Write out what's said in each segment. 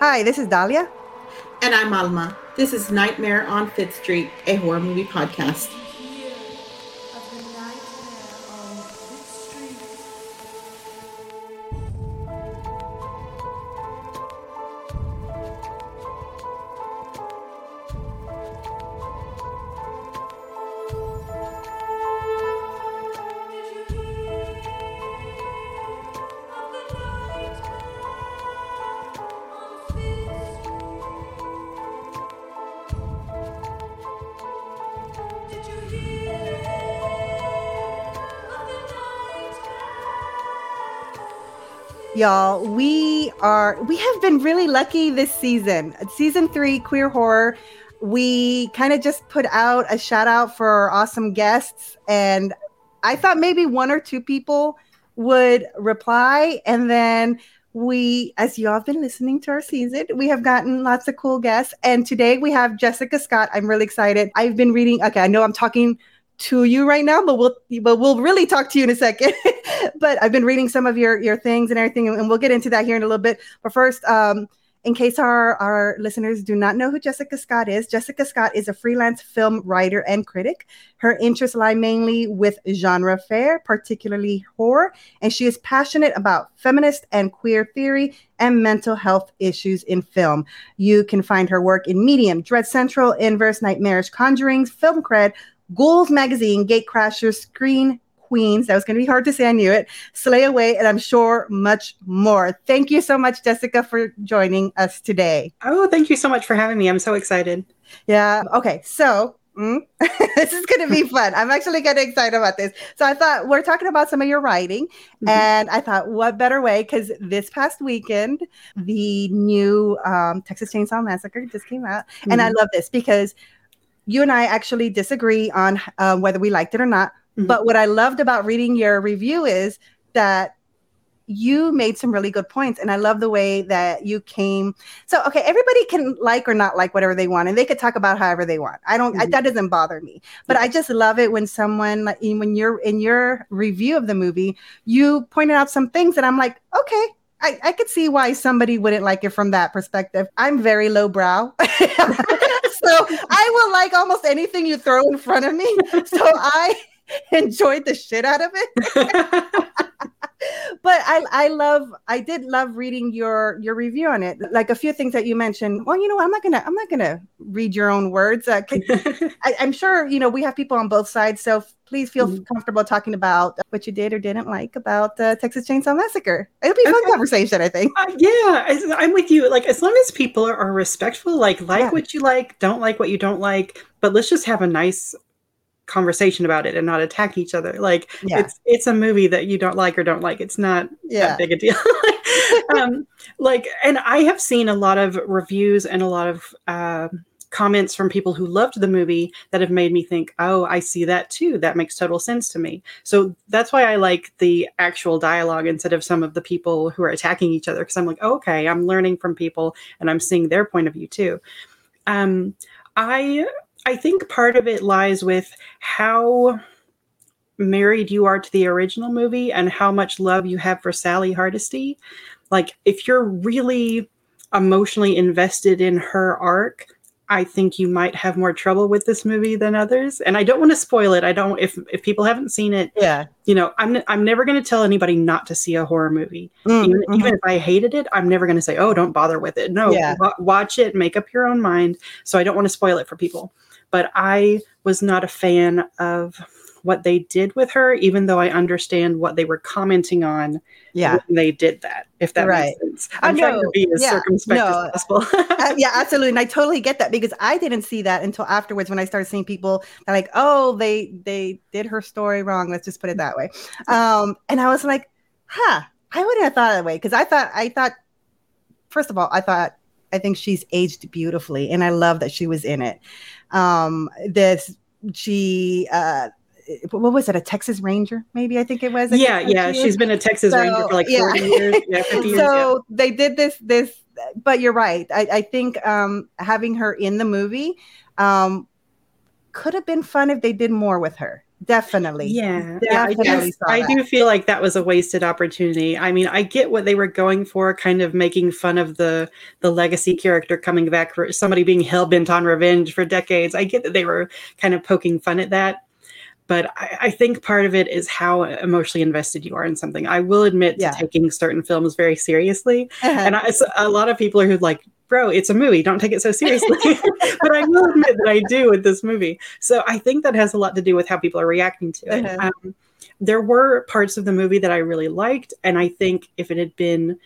Hi, this is Dalia. And I'm Alma. This is Nightmare on Fifth Street, a horror movie podcast. Y'all we are we have been really lucky this season. Season three queer horror we kind of just put out a shout out for our awesome guests and i thought maybe one or two people would reply and then we as you all have been listening to our season we have gotten lots of cool guests and today we have jessica scott. I'm really excited. I've been reading okay i know i'm talking to you right now, but we'll but we'll really talk to you in a second. but I've been reading some of your your things and everything, and we'll get into that here in a little bit. But first, um, in case our our listeners do not know who Jessica Scott is, Jessica Scott is a freelance film writer and critic. Her interests lie mainly with genre fare, particularly horror, and she is passionate about feminist and queer theory and mental health issues in film. You can find her work in Medium, Dread Central, Inverse, Nightmarish Conjurings, Film Cred, Ghouls Magazine, Gatecrashers, Screen Queens. That was going to be hard to say. I knew it. Slay Away, and I'm sure much more. Thank you so much, Jessica, for joining us today. Oh, thank you so much for having me. I'm so excited. Yeah. Okay. So Mm. this is going to be fun. I'm actually getting excited about this. So I thought we're talking about some of your writing, mm-hmm. and I thought, what better way? Because this past weekend, the new um, Texas Chainsaw Massacre just came out, mm-hmm. and I mm-hmm. love this because you and I actually disagree on uh, whether we liked it or not. Mm-hmm. But what I loved about reading your review is that you made some really good points and i love the way that you came so okay everybody can like or not like whatever they want and they could talk about however they want i don't mm-hmm. I, that doesn't bother me but i just love it when someone like when you're in your review of the movie you pointed out some things that i'm like okay I, I could see why somebody wouldn't like it from that perspective. I'm very lowbrow. so I will like almost anything you throw in front of me. So I enjoyed the shit out of it. but I I love I did love reading your your review on it. Like a few things that you mentioned. Well, you know, I'm not gonna I'm not gonna read your own words. Uh, I, am sure you know we have people on both sides, so please feel mm-hmm. comfortable talking about what you did or didn't like about the Texas Chainsaw Massacre. It'll be a fun okay. conversation, I think. Uh, yeah, I'm with you. Like as long as people are, are respectful, like like yeah. what you like, don't like what you don't like, but let's just have a nice conversation about it and not attack each other. Like yeah. it's it's a movie that you don't like or don't like. It's not yeah. that big a deal. um, like, and I have seen a lot of reviews and a lot of uh, comments from people who loved the movie that have made me think, oh, I see that too. That makes total sense to me. So that's why I like the actual dialogue instead of some of the people who are attacking each other. Because I'm like, oh, okay, I'm learning from people and I'm seeing their point of view too. Um, I I think part of it lies with how married you are to the original movie and how much love you have for Sally Hardesty. Like, if you're really emotionally invested in her arc, I think you might have more trouble with this movie than others. And I don't want to spoil it. I don't if if people haven't seen it, yeah. You know, I'm I'm never going to tell anybody not to see a horror movie. Mm, even, mm-hmm. even if I hated it, I'm never going to say, "Oh, don't bother with it." No, yeah. w- watch it, make up your own mind. So I don't want to spoil it for people but I was not a fan of what they did with her, even though I understand what they were commenting on yeah. they did that, if that right. makes sense. I'm trying to be as yeah. circumspect no. as possible. uh, yeah, absolutely. And I totally get that because I didn't see that until afterwards when I started seeing people that like, oh, they they did her story wrong. Let's just put it that way. Um, and I was like, huh, I wouldn't have thought that way because I thought I thought first of all, I thought I think she's aged beautifully, and I love that she was in it. Um, this she uh, what was it a texas ranger maybe i think it was yeah yeah she has been a texas so, ranger for like 40 yeah. years yeah 50 years so yeah. they did this this but you're right i, I think um, having her in the movie um, could have been fun if they did more with her definitely. Yeah, definitely yeah, I, just, I do feel like that was a wasted opportunity. I mean, I get what they were going for, kind of making fun of the the legacy character coming back for somebody being hell bent on revenge for decades. I get that they were kind of poking fun at that, but I, I, think part of it is how emotionally invested you are in something. I will admit yeah. to taking certain films very seriously, uh-huh. and a lot of people are who like bro, it's a movie. Don't take it so seriously. but I will admit that I do with this movie. So I think that has a lot to do with how people are reacting to it. Uh-huh. Um, there were parts of the movie that I really liked. And I think if it had been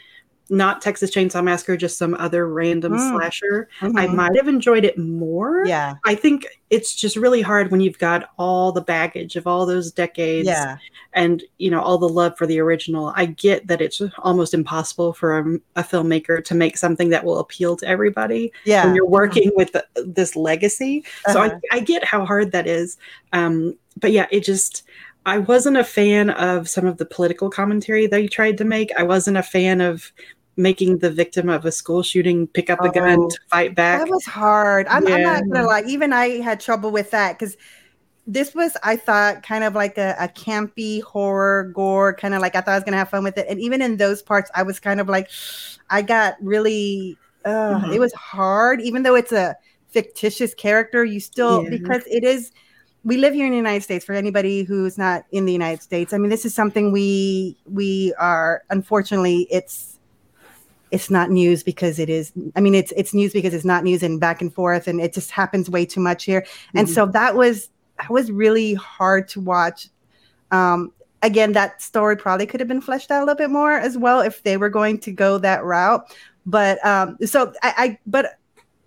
not Texas Chainsaw Massacre, just some other random mm. slasher, mm-hmm. I might have enjoyed it more. Yeah. I think it's just really hard when you've got all the baggage of all those decades yeah. and, you know, all the love for the original. I get that it's almost impossible for a, a filmmaker to make something that will appeal to everybody yeah. when you're working mm-hmm. with the, this legacy. Uh-huh. So I, uh-huh. I get how hard that is. Um, but yeah, it just, I wasn't a fan of some of the political commentary that he tried to make. I wasn't a fan of making the victim of a school shooting pick up a gun oh, to fight back. That was hard. I'm, yeah. I'm not gonna lie. Even I had trouble with that because this was, I thought, kind of like a, a campy horror gore, kind of like I thought I was gonna have fun with it. And even in those parts, I was kind of like, I got really, uh, mm-hmm. it was hard. Even though it's a fictitious character, you still yeah. because it is. We live here in the United States. For anybody who's not in the United States, I mean, this is something we we are unfortunately it's it's not news because it is i mean it's it's news because it's not news and back and forth and it just happens way too much here. Mm-hmm. and so that was that was really hard to watch. Um again that story probably could have been fleshed out a little bit more as well if they were going to go that route. But um so i, I but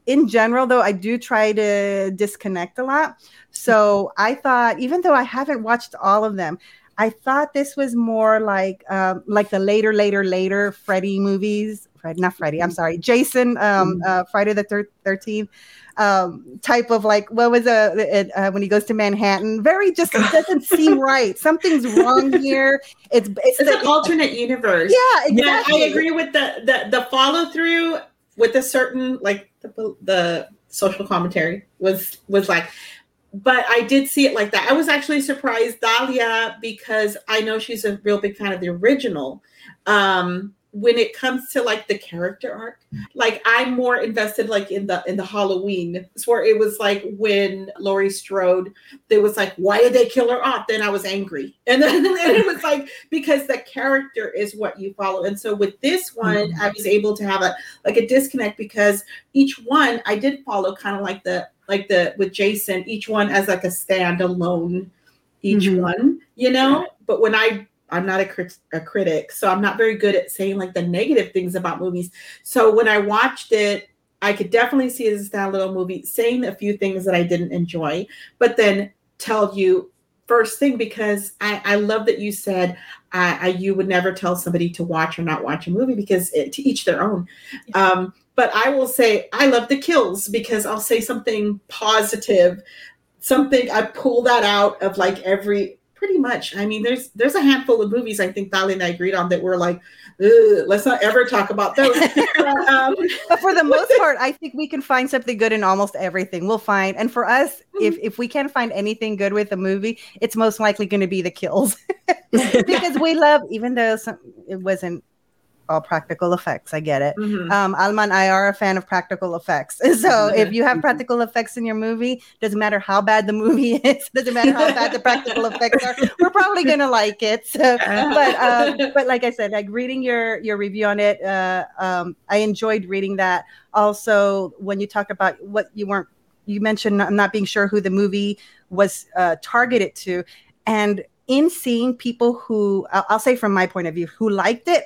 in general though i do try to disconnect a lot. So i thought even though i haven't watched all of them I thought this was more like um, like the later, later, later Freddy movies Fred, not Freddy. I'm sorry, Jason. Um, mm-hmm. uh, Friday the Thirteenth. Um, type of like what was a uh, when he goes to Manhattan? Very just it doesn't seem right. Something's wrong here. It's it's, it's the, an alternate universe. Yeah, exactly. Yeah, I agree with the the the follow through with a certain like the, the social commentary was was like but I did see it like that. I was actually surprised, Dalia, because I know she's a real big fan of the original. Um, when it comes to like the character arc like i'm more invested like in the in the halloween. It's where it was like when laurie strode there was like why did they kill her off? Then i was angry. And then and it was like because the character is what you follow. And so with this one i was able to have a like a disconnect because each one i did follow kind of like the like the with jason each one as like a standalone each mm-hmm. one you know? But when i I'm not a, crit- a critic, so I'm not very good at saying like the negative things about movies. So when I watched it, I could definitely see it as a little movie, saying a few things that I didn't enjoy, but then tell you first thing because I, I love that you said uh, I, you would never tell somebody to watch or not watch a movie because it, to each their own. Um, but I will say I love the kills because I'll say something positive, something I pull that out of like every pretty much. I mean, there's there's a handful of movies I think Valley and I agreed on that were like, let's not ever talk about those. um, but for the most part, I think we can find something good in almost everything. We'll find, and for us, mm-hmm. if if we can't find anything good with a movie, it's most likely going to be the kills because we love, even though some, it wasn't all practical effects. I get it. Mm-hmm. Um, Alma and I are a fan of practical effects. So mm-hmm. if you have practical effects in your movie, doesn't matter how bad the movie is, doesn't matter how bad the practical effects are, we're probably gonna like it. So, but um, but like I said, like reading your your review on it, uh, um, I enjoyed reading that. Also, when you talk about what you weren't, you mentioned not, not being sure who the movie was uh, targeted to, and in seeing people who I'll say from my point of view who liked it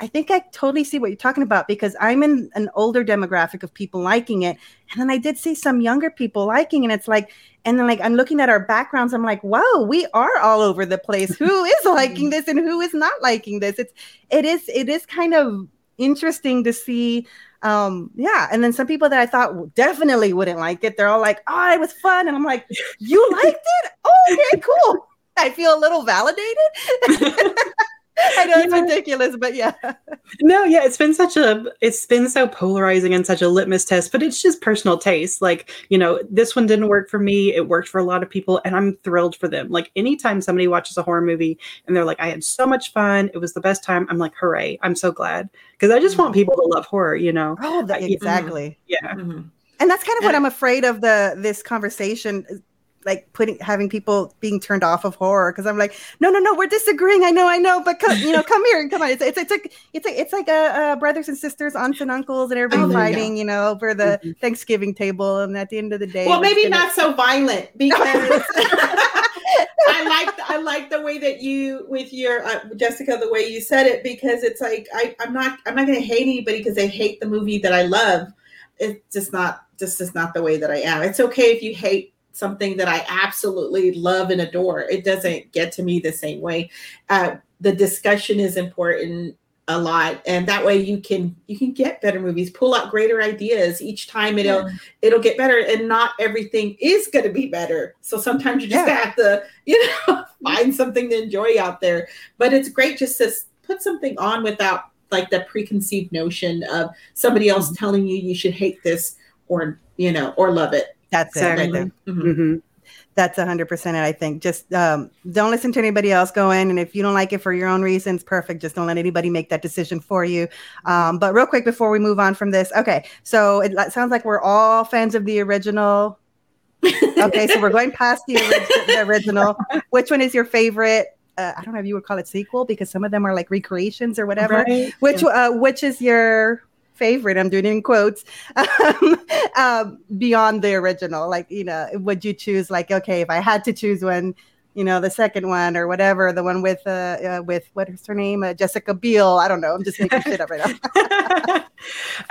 I think I totally see what you're talking about because I'm in an older demographic of people liking it. And then I did see some younger people liking. And it's like, and then like I'm looking at our backgrounds, I'm like, wow, we are all over the place. Who is liking this and who is not liking this? It's it is it is kind of interesting to see um yeah and then some people that i thought definitely wouldn't like it they're all like oh it was fun and i'm like you liked it oh okay cool i feel a little validated I know it's yeah. ridiculous, but yeah. No, yeah, it's been such a it's been so polarizing and such a litmus test, but it's just personal taste. Like, you know, this one didn't work for me. It worked for a lot of people, and I'm thrilled for them. Like anytime somebody watches a horror movie and they're like, I had so much fun, it was the best time, I'm like, hooray. I'm so glad. Because I just mm-hmm. want people to love horror, you know. Oh, that, exactly. yeah. Mm-hmm. And that's kind of what I'm afraid of the this conversation like putting having people being turned off of horror because I'm like, no, no, no, we're disagreeing. I know, I know, but come, you know, come here and come on. It's it's it's like it's like it's like a, a brothers and sisters, aunts and uncles, and everybody oh, fighting, you, you, know, over the mm-hmm. Thanksgiving table. And at the end of the day, well, maybe gonna... not so violent because. I like I like the way that you with your uh, Jessica the way you said it because it's like I I'm not I'm not going to hate anybody because they hate the movie that I love. It's just not just is not the way that I am. It's okay if you hate something that I absolutely love and adore. It doesn't get to me the same way. Uh, the discussion is important a lot and that way you can you can get better movies pull out greater ideas each time it'll yeah. it'll get better and not everything is going to be better so sometimes you just yeah. have to you know find something to enjoy out there but it's great just to put something on without like the preconceived notion of somebody else mm-hmm. telling you you should hate this or you know or love it that's exactly. it. Right mm-hmm. Mm-hmm. That's a hundred percent. I think just um, don't listen to anybody else. Go in, and if you don't like it for your own reasons, perfect. Just don't let anybody make that decision for you. Um, but real quick before we move on from this, okay. So it sounds like we're all fans of the original. okay, so we're going past the, orig- the original. Which one is your favorite? Uh, I don't know if you would call it sequel because some of them are like recreations or whatever. Right. Which yeah. uh, which is your favorite, I'm doing it in quotes, um, um, beyond the original? Like, you know, would you choose like, okay, if I had to choose one, you know, the second one or whatever, the one with uh, uh with what is her name, uh, Jessica Biel. I don't know. I'm just making shit up right now.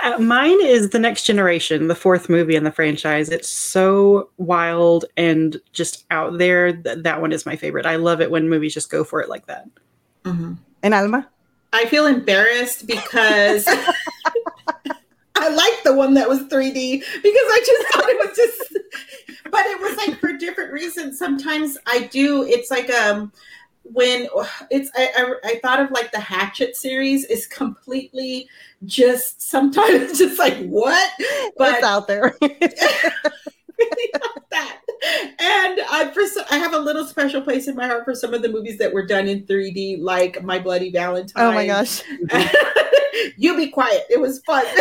uh, mine is the Next Generation, the fourth movie in the franchise. It's so wild and just out there. Th- that one is my favorite. I love it when movies just go for it like that. Mm-hmm. And Alma. I feel embarrassed because I like the one that was 3D because I just thought it was just, but it was like for different reasons. Sometimes I do, it's like, um, when it's I, I, I thought of like the hatchet series is completely just sometimes just like what but it's out there that. And I, for, I have a little special place in my heart for some of the movies that were done in 3D, like My Bloody Valentine. Oh my gosh. you be quiet. It was fun.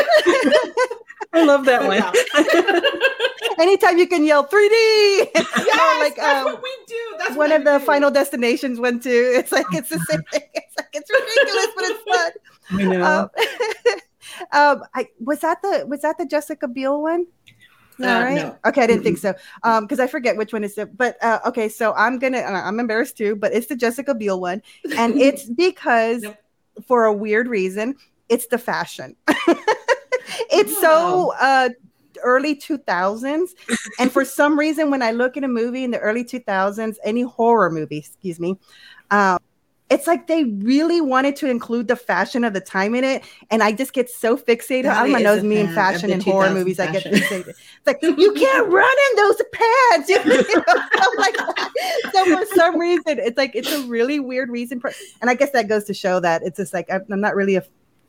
I love that one. Anytime you can yell 3D. Yes, like, that's um, what we do. That's one of the do. final destinations went to. It's like it's the same thing. It's like it's ridiculous, but it's fun. I know. Um, um, I was that the was that the Jessica Biel one? No, uh, right? No. Okay, I didn't think so. Um, because I forget which one is it. But uh, okay, so I'm gonna. Uh, I'm embarrassed too, but it's the Jessica Biel one, and it's because nope. for a weird reason, it's the fashion. it's wow. so uh early 2000s and for some reason when i look at a movie in the early 2000s any horror movie excuse me um, it's like they really wanted to include the fashion of the time in it, and I just get so fixated. Alma knows me in fashion and horror movies. Fashion. I get fixated. It's like you can't run in those pants. You know, like So for some reason, it's like it's a really weird reason for, and I guess that goes to show that it's just like I'm, I'm not really a,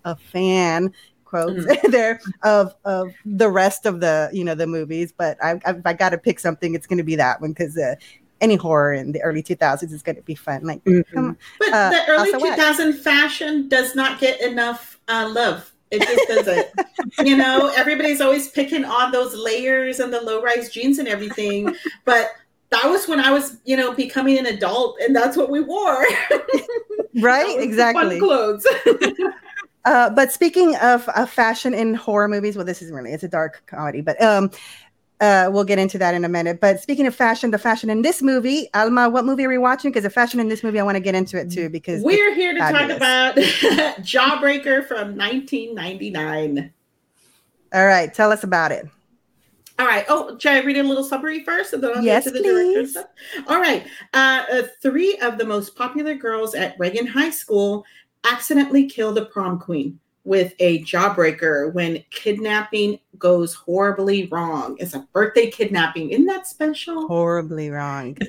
a fan quotes mm-hmm. there of of the rest of the you know the movies but I, I, if I got to pick something it's going to be that one because uh, any horror in the early 2000s is going to be fun. Like, mm-hmm. come. But uh, the early 2000 fashion does not get enough uh, love. It just doesn't. you know, everybody's always picking on those layers and the low rise jeans and everything. but that was when I was, you know, becoming an adult, and that's what we wore. right? Exactly. clothes. uh, but speaking of, of fashion in horror movies, well, this isn't really, it's a dark comedy, but um, uh, we'll get into that in a minute. But speaking of fashion, the fashion in this movie, Alma, what movie are we watching? Because the fashion in this movie, I want to get into it too. Because we're here to fabulous. talk about Jawbreaker from 1999. All right, tell us about it. All right. Oh, should I read a little summary first, and then I'll yes, get to the please. director stuff? All right. Uh, uh, three of the most popular girls at Reagan High School accidentally kill the prom queen with a jawbreaker when kidnapping goes horribly wrong. It's a birthday kidnapping. Isn't that special? Horribly wrong.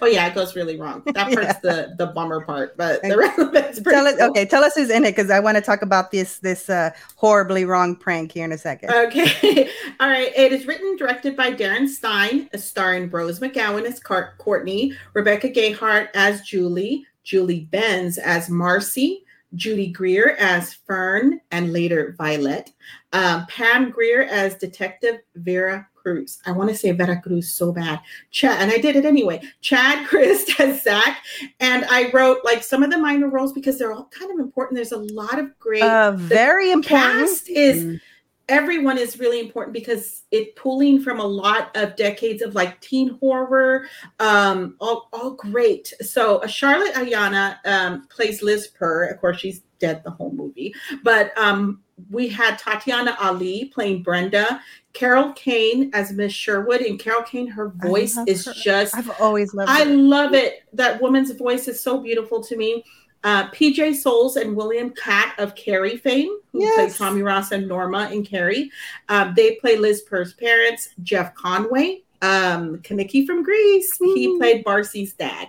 Oh yeah, it goes really wrong. That part's yeah. the the bummer part, but the rest of it's tell it, cool. Okay, tell us who's in it because I want to talk about this this uh, horribly wrong prank here in a second. Okay, all right. It is written directed by Darren Stein, starring Rose McGowan as Courtney, Rebecca Gayheart as Julie, Julie Benz as Marcy, Judy Greer as Fern and later Violet, um, Pam Grier as Detective Vera Cruz. I want to say Vera Cruz so bad. Chad, and I did it anyway. Chad Christ as Zach, and I wrote like some of the minor roles because they're all kind of important. There's a lot of great. Uh, very important. Cast is. Mm everyone is really important because it pulling from a lot of decades of like teen horror um all, all great. So uh, charlotte ayanna um plays liz purr. Of course she's dead the whole movie. But um we had tatiana ali playing brenda. Carol kane as miss sherwood. And carol kane her voice is her. just i've always loved i love it. That woman's voice is so beautiful to me uh, PJ Soles and William Katt of Carrie fame, who yes. played Tommy Ross and Norma in Carrie. Um, they play Liz Purr's parents. Jeff Conaway, um, from Grease. mm-hmm. he played Marcy's dad.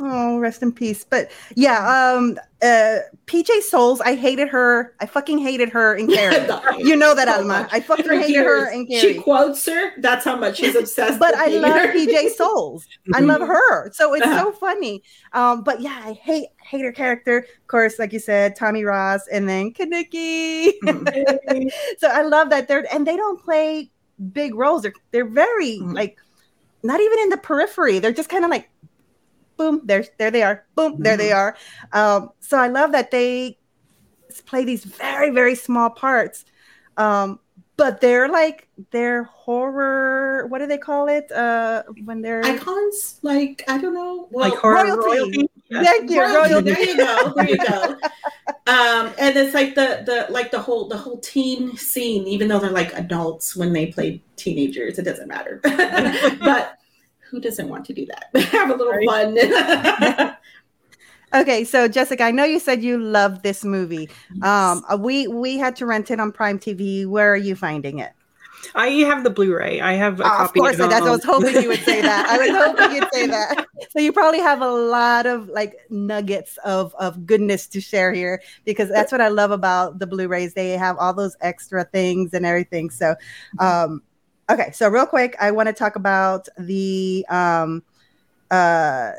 Oh, rest in peace. But yeah, um uh PJ Soles, I hated her. I fucking hated her in Carrie. you know that, so Alma. Much. I fucking hated years. her in Carrie. She quotes her. That's how much she's obsessed. but I love her. PJ Soles. I love her. So it's uh-huh. so funny. Um, but yeah, I hate hate her character. Of course, like you said, Tommy Ross and then Kenickie. Mm-hmm. so I love that they're and they don't play big roles. They're they're very mm-hmm. like not even in the periphery. They're just kind of like boom, there, there they are. Boom, mm-hmm. there they are. Um, so I love that they play these very, very small parts. Um, but they're like they're horror. What do they call it? Uh, when they're icons, like I don't know, well, like horror royalty. royalty. Thank you, royalty. royalty. There you go. There you go. um, and it's like the the like the whole the whole teen scene. Even though they're like adults when they play teenagers, it doesn't matter. but who doesn't want to do that? Have a little right. fun. okay, so Jessica, I know you said you love this movie. Yes. Um, uh, we we had to rent it on Prime TV. Where are you finding it? I have the Blu-ray. I have a oh, copy. Of course, that's, I was hoping you would say that. I was hoping you'd say that. So you probably have a lot of like nuggets of of goodness to share here because that's what I love about the Blu-rays. They have all those extra things and everything. So, um, Okay, so real quick, I want to talk about the um, uh,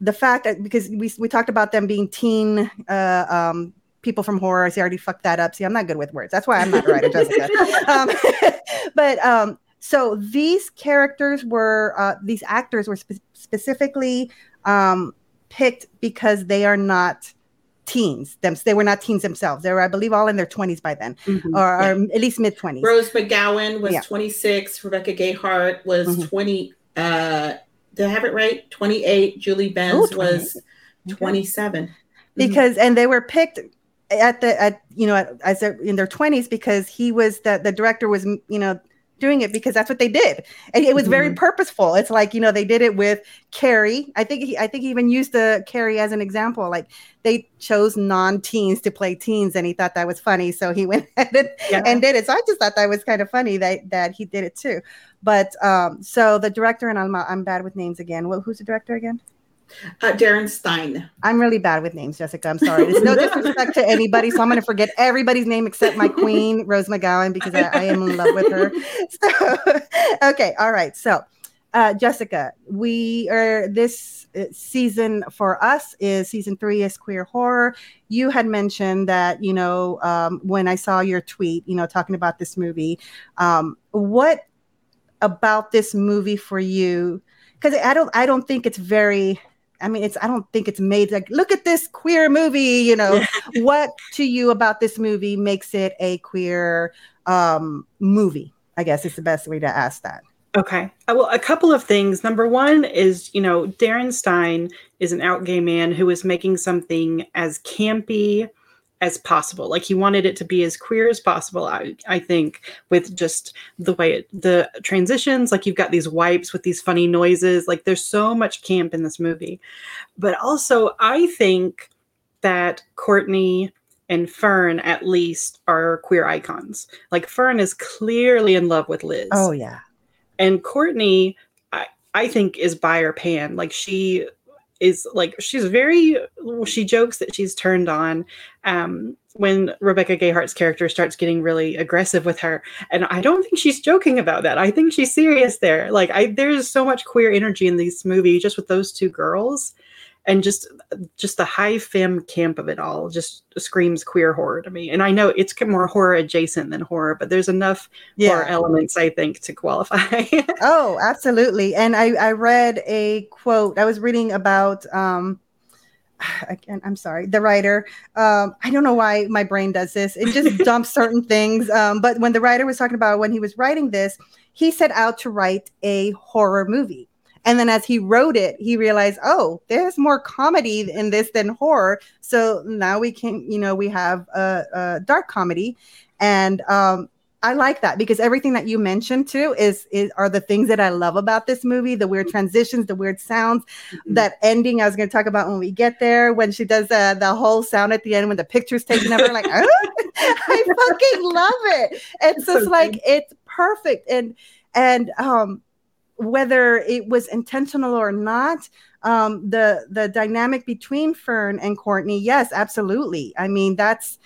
the fact that because we we talked about them being teen uh, um, people from horror. See, I already fucked that up. See, I'm not good with words. That's why I'm not a writer, Jessica. Um, but um, so these characters were uh, these actors were spe- specifically um, picked because they are not teens. Them, they were not teens themselves. They were, I believe, all in their 20s by then, mm-hmm. or, yeah. or, at least mid 20s. Rose McGowan was yeah. 26. Rebecca Gayheart was mm-hmm. 20. Uh, did I have it right? 28. Julie Benz Ooh, was 27. Okay. Because, mm-hmm. and they were picked at the, at, you know, as they're in their 20s because he was the, the director was, you know, doing it because that's what they did. And it was mm-hmm. very purposeful. It's like you know they did it with carrie. I think he, i think he even used the carrie as an example. Like they chose non-teens to play teens and he thought that was funny. So he went ahead yeah. and did it. So i just thought that was kind of funny that that he did it too. But um so the director and i'm, I'm bad with names again. Well, who's the director again uh, Darren Stein. I'm really bad with names, Jessica. I'm sorry. There's no disrespect to anybody, so I'm going to forget everybody's name except my queen, Rose McGowan, because I, I am in love with her. So, okay, all right. So, uh, Jessica, we are this uh, season for us is season three is queer horror. You had mentioned that you know um, when I saw your tweet, you know, talking about this movie. Um, what about this movie for you? Because I don't, I don't think it's very I mean, it's I don't think it's made like look at this queer movie. You know, what to you about this movie makes it a queer um, movie? I guess it's the best way to ask that. Okay. Uh, well, a couple of things. Number one is, you know, Darren Stein is an out gay man who is making something as campy as possible. Like he wanted it to be as queer as possible. I, I think with just the way it, the transitions, like you've got these wipes with these funny noises. Like there's so much camp in this movie, but also I think that Courtney and Fern at least are queer icons. Like Fern is clearly in love with Liz. Oh yeah. And Courtney, I, I think is by her pan. Like she is like she's very she jokes that she's turned on um when Rebecca Gayheart's character starts getting really aggressive with her. And I don't think she's joking about that. I think she's serious there. Like I there's so much queer energy in this movie just with those two girls and just just the high fem camp of it all just screams queer horror to me. And I know it's more horror adjacent than horror, but there's enough yeah. horror elements I think to qualify. oh, absolutely. And I I read a quote. I was reading about um Again, I'm sorry, the writer. Um, I don't know why my brain does this. It just dumps certain things. Um, but when the writer was talking about when he was writing this, he set out to write a horror movie. And then as he wrote it, he realized, oh, there's more comedy in this than horror. So now we can, you know, we have a, a dark comedy. And um, I like that because everything that you mentioned too is, is are the things that I love about this movie. The weird transitions, the weird sounds, mm-hmm. that ending. I was going to talk about when we get there when she does the the whole sound at the end when the picture's taken over. like, oh, I fucking love it. It's just so like it's perfect and and um whether it was intentional or not um the the dynamic between fern and courtney yes absolutely. I mean that's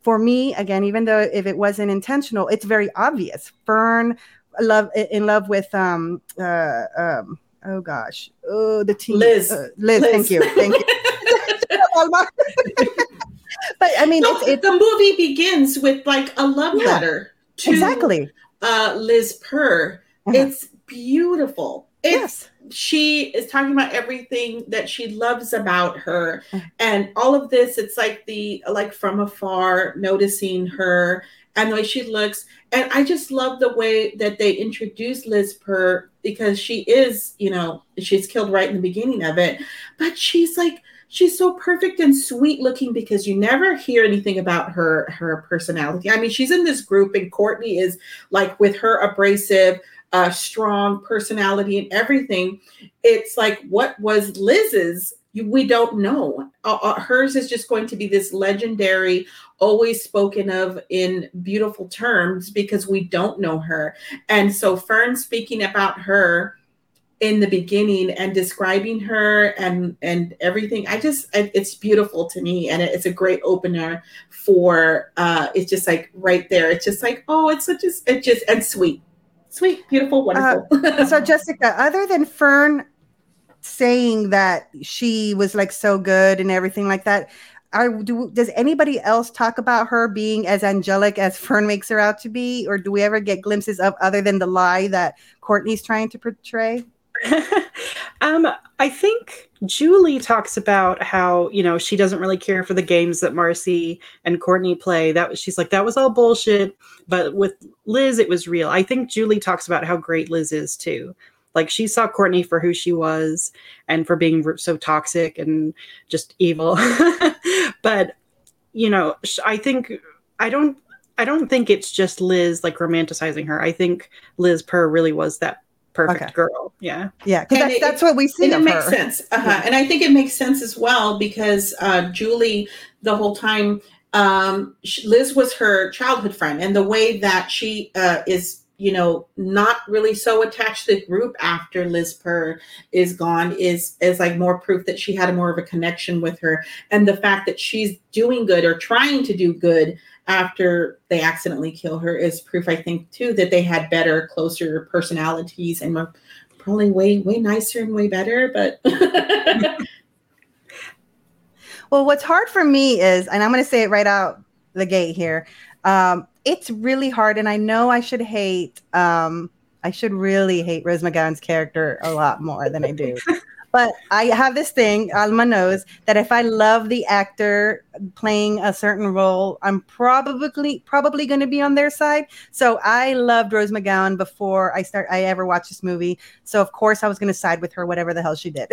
for me again even though if it wasn't intentional it's very obvious. Fern love in love with um uh um oh gosh oh the team liz. uh, liz, liz. thank you thank you. But i mean no, it's, it's, the movie begins with like a love yeah, letter to exactly. uh liz purr. Uh-huh. it's beautiful. It's yes. she is talking about everything that she loves about her mm. and all of this it's like the like from afar noticing her and the way she looks and I just love the way that they introduce Liz Purr because she is, you know, she's killed right in the beginning of it, but she's like she's so perfect and sweet looking because you never hear anything about her her personality. I mean, she's in this group and Courtney is like with her abrasive uh, strong personality and everything. It's like what was Liz's? we don't know. Uh, uh, hers is just going to be this legendary, always spoken of in beautiful terms because we don't know her. And so Fern speaking about her in the beginning and describing her and and everything i just it's beautiful to me and it's a great opener for uh it's just like right there it's just like oh it's such a it just and sweet Sweet, beautiful, wonderful. Uh, so, Jessica, other than Fern saying that she was like so good and everything like that, are, do, does anybody else talk about her being as angelic as Fern makes her out to be, or do we ever get glimpses of other than the lie that Courtney's trying to portray? um, I think Julie talks about how you know she doesn't really care for the games that Marcy and Courtney play. That she's like that was all bullshit. But with Liz, it was real. I think Julie talks about how great Liz is too. Like she saw Courtney for who she was and for being so toxic and just evil. but you know, I think I don't I don't think it's just Liz like romanticizing her. I think Liz Purr really was that perfect okay. girl. Yeah. Yeah. Because that's, that's what we see. And it makes her. sense. Uh-huh. Yeah. And I think it makes sense as well because uh, Julie, the whole time, um, Liz was her childhood friend. And the way that she uh, is, you know, not really so attached to the group after Liz Purr is gone is is like more proof that she had a more of a connection with her. And the fact that she's doing good or trying to do good after they accidentally kill her is proof, I think, too, that they had better, closer personalities and were probably way, way nicer and way better. But well, what's hard for me is, and I'm going to say it right out the gate here. Um, it's really hard, and I know I should hate. Um, I should really hate Rose McGowan's character a lot more than I do. But I have this thing, Alma knows, that if I love the actor playing a certain role, I'm probably probably going to be on their side. So I loved Rose McGowan before I start I ever watched this movie. So of course I was going to side with her, whatever the hell she did.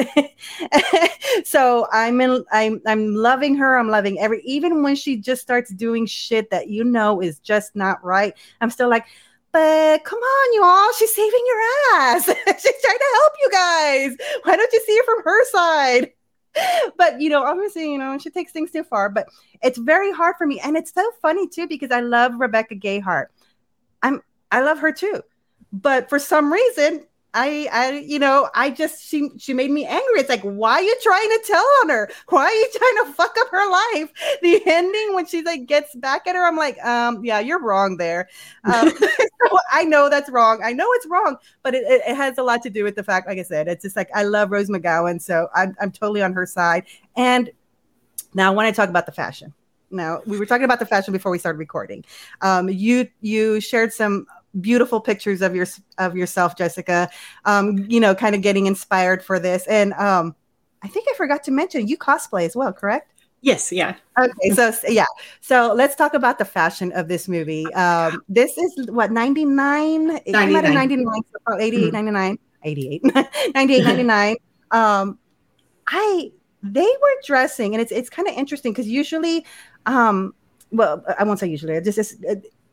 so I'm in, I'm I'm loving her. I'm loving every even when she just starts doing shit that you know is just not right. I'm still like but come on, y'all. She's saving your ass. She's trying to help you guys. Why don't you see it from her side? but you know, obviously, you know, she takes things too far. But it's very hard for me, and it's so funny too because I love Rebecca Gayheart. I'm I love her too, but for some reason, I, I, you know, I just she she made me angry. It's like, why are you trying to tell on her? Why are you trying to fuck up her life? The ending when she like gets back at her, I'm like, um, yeah, you're wrong there. Um, so I know that's wrong. I know it's wrong, but it, it, it, has a lot to do with the fact, like I said, it's just like I love Rose McGowan, so I'm I'm totally on her side. And now, when I talk about the fashion, now we were talking about the fashion before we started recording. Um, you you shared some beautiful pictures of your of yourself, Jessica. Um, you know, kind of getting inspired for this, and um, I think I forgot to mention you cosplay as well, correct? Yes, yeah. Okay, so yeah, so let's talk about the fashion of this movie. Um, this is what 99, 99, 99 so 88, mm-hmm. 99, 88, 98, 99. Um, I they were dressing, and it's it's kind of interesting because usually, um, well, I won't say usually. This is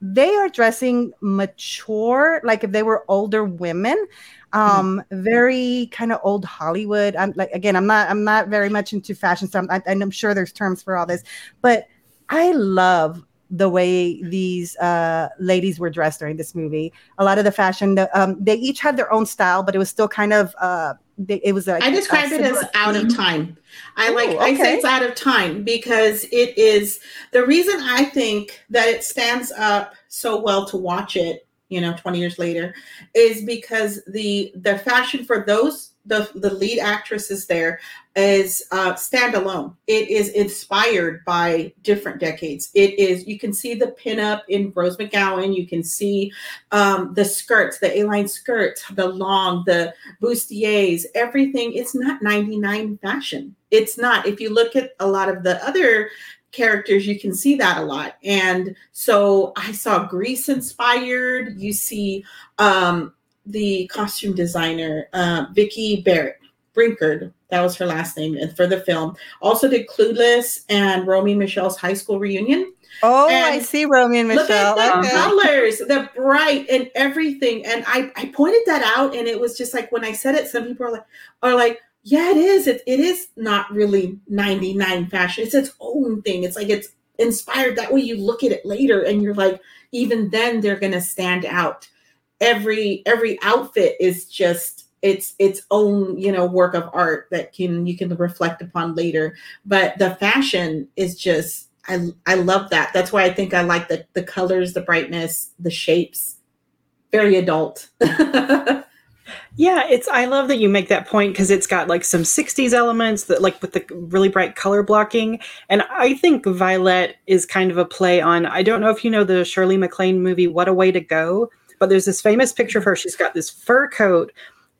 they are dressing mature, like if they were older women, um, mm-hmm. very kind of old Hollywood. I'm like again, I'm not I'm not very much into fashion, so I'm, I, I'm sure there's terms for all this, but I love the way these uh, ladies were dressed during this movie. A lot of the fashion, um, they each had their own style, but it was still kind of uh, it was like I describe it as out of time. I Ooh, like okay. I say it's out of time because it is the reason I think that it stands up so well to watch it, you know, 20 years later, is because the the fashion for those the the lead actresses there is uh, standalone. It is inspired by different decades. It is you can see the pinup in Rose McGowan. You can see um, the skirts, the A-line skirts, the long, the bustiers, everything. It's not 99 fashion. It's not. If you look at a lot of the other characters, you can see that a lot. And so I saw Grease inspired. You see um, the costume designer, uh, Vicki Barrett Brinkard. That was her last name for the film. Also did Clueless and Romy and Michele's high school reunion. Oh, and I see Romy and Michele. Look at the colors, the bright and everything. And I, I pointed that out, and it was just like when I said it, some people are like, are like, yeah, it is. It, it is not really 99 fashion. It's its own thing. It's like it's inspired. That way you look at it later and you're like, even then they're gonna stand out every every outfit is just it's its own you know work of art that can you can reflect upon later. But the fashion is just i i love that. That's why i think i like the the colors the brightness the shapes. Very adult. Yeah it's i love that you make that point because it's got like some 60s elements that like with the really bright color blocking. And i think violet is kind of a play on i don't know if you know the shirley maclaine movie what a way to go but there's this famous picture of her. She's got this fur coat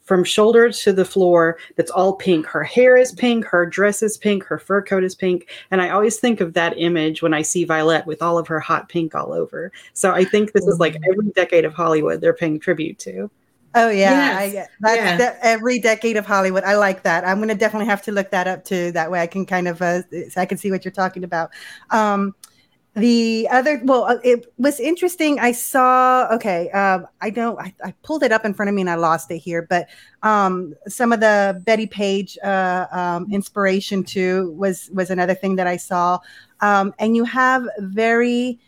from shoulder to the floor that's all pink. Her hair is pink, her dress is pink, her fur coat is pink. And I always think of that image when I see Violet with all of her hot pink all over. So I think this is like mm-hmm. every decade of Hollywood they're paying tribute to. Oh yeah, yes. I, that's yeah. the, every decade of Hollywood. I like that. I'm going to definitely have to look that up too. That way I can kind of uh, I can see what you're talking about. Um, the other well uh, it was interesting i saw okay um, i don't I, I, pulled it up in front of me and i lost it here but um, some of the bettie page uh, um, inspiration too was was another thing that i saw. Um, and you have very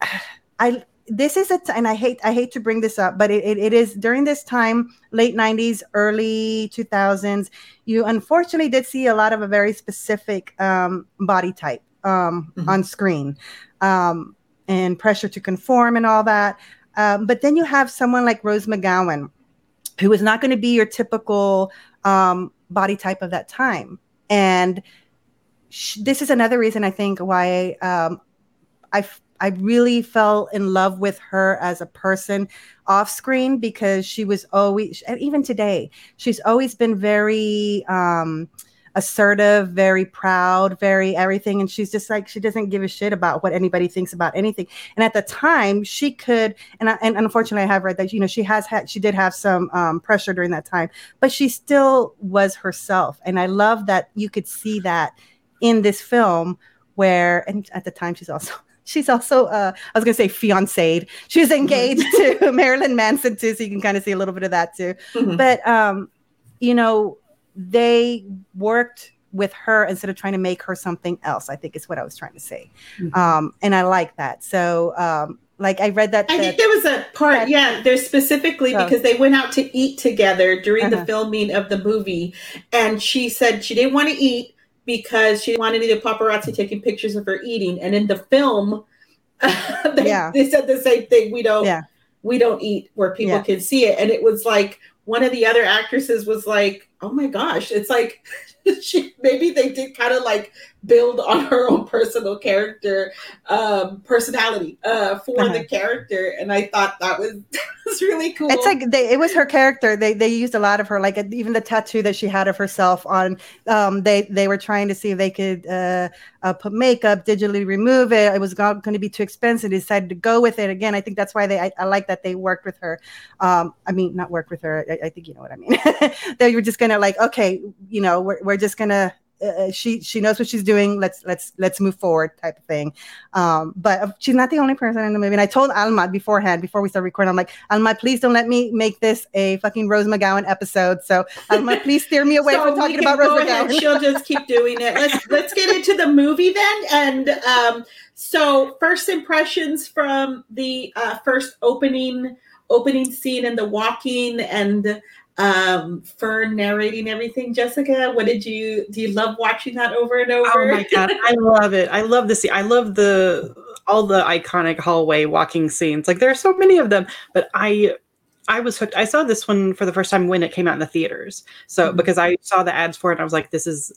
i this is a t- and i hate i hate to bring this up but it, it, it is during this time late 90s early 2000s you unfortunately did see a lot of a very specific um, body type um, mm-hmm. on screen um, and pressure to conform and all that. Um, but then you have someone like Rose McGowan, who is not going to be your typical um, body type of that time. And sh- this is another reason I think why um, I I really fell in love with her as a person off screen because she was always, even today, she's always been very um, assertive, very proud, very everything. And she's just like, she doesn't give a shit about what anybody thinks about anything. And at the time, she could, and, I, and unfortunately, I have read that, you know, she has had, she did have some um, pressure during that time, but she still was herself. And I love that you could see that in this film where, and at the time, she's also, she's also uh, I was gonna say fiancéed. She was engaged mm-hmm. to Marilyn Manson too, so you can kind of see a little bit of that too. Mm-hmm. But um, you know, they worked with her instead of trying to make her something else. I think is what I was trying to say, mm-hmm. um, and I like that. So, um, like I read that. I think there was a part, that, yeah, there's specifically oh. because they went out to eat together during uh-huh. the filming of the movie, and she said she didn't want to eat because she wanted any of the paparazzi taking pictures of her eating, and in the film, they, yeah. they said the same thing. We don't, yeah. we don't eat where people yeah. can see it, and it was like one of the other actresses was like, "Oh my gosh!" It's like she maybe they did kind of like build on her own personal character um personality uh for uh-huh. the character and i thought that was was really cool. It's like they it was her character. They they used a lot of her like even the tattoo that she had of herself on um they they were trying to see if they could uh, uh put makeup digitally remove it. It was going to be too expensive. They decided to go with it. Again i think that's why they I, I like that they worked with her. Um i mean not work with her. I, I think you know what i mean. They were just gonna like okay you know we're, we're just gonna uh, uh, she she knows what she's doing. Let's let's let's move forward, type of thing. Um, but she's not the only person in the movie. And I told Alma beforehand, before we start recording, I'm like, Alma, please don't let me make this a fucking Rose McGowan episode. So Alma, please steer me away so from talking about Rose McGowan. Ahead. She'll just keep doing it. Let's let's get into the movie then. And um, so first impressions from the uh, first opening opening scene and the walking and um Fern narrating everything. Jessica, what did you do? You love watching that over and over? Oh my god, I love it. I love the scene. I love the all the iconic hallway walking scenes. Like there are so many of them, but I I was hooked. I saw this one for the first time when it came out in the theaters. So mm-hmm. because I saw the ads for it, I was like, this is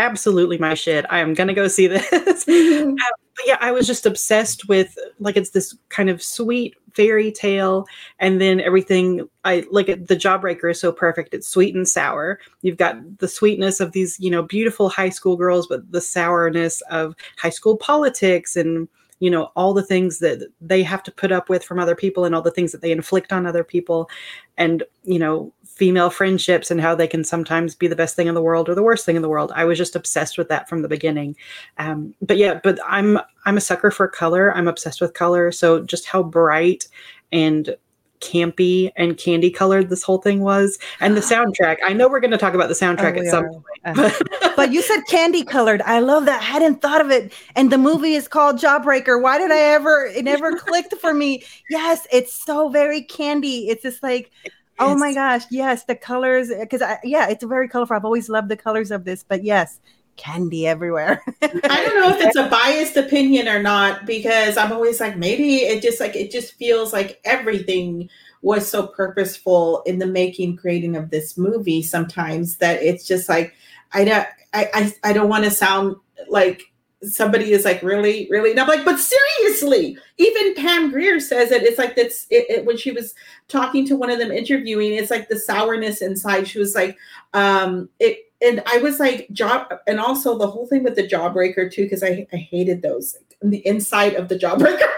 absolutely my shit. I am gonna go see this. Mm-hmm. Uh, but yeah, I was just obsessed with like it's this kind of sweet fairy tale, and then everything. I like it. The Jawbreaker is so perfect. It's sweet and sour. You've got the sweetness of these, you know, beautiful high school girls, but the sourness of high school politics and you know all the things that they have to put up with from other people and all the things that they inflict on other people and you know female friendships and how they can sometimes be the best thing in the world or the worst thing in the world. I was just obsessed with that from the beginning. Um, but yeah but i'm i'm a sucker for color. I'm obsessed with color. So just how bright and campy and candy colored this whole thing was. And the soundtrack i know we're going to talk about the soundtrack oh, at some are. point uh, but you said candy colored. I love that. I hadn't thought of it. And the movie is called jawbreaker. Why did i ever it never clicked for me? Yes it's so very candy. It's just like oh my gosh yes the colors because i yeah it's very colorful. I've always loved the colors of this but yes candy everywhere. I don't know if it's a biased opinion or not because I'm always like maybe it just like it just feels like everything was so purposeful in the making creating of this movie sometimes that it's just like I don't I I, I don't want to sound like somebody is like really really and i'm like but seriously even pam grier says it it's like that's it, it, when she was talking to one of them interviewing it's like the sourness inside she was like um it and I was like job and also the whole thing with the jawbreaker too because I, I hated those the inside of the jawbreaker.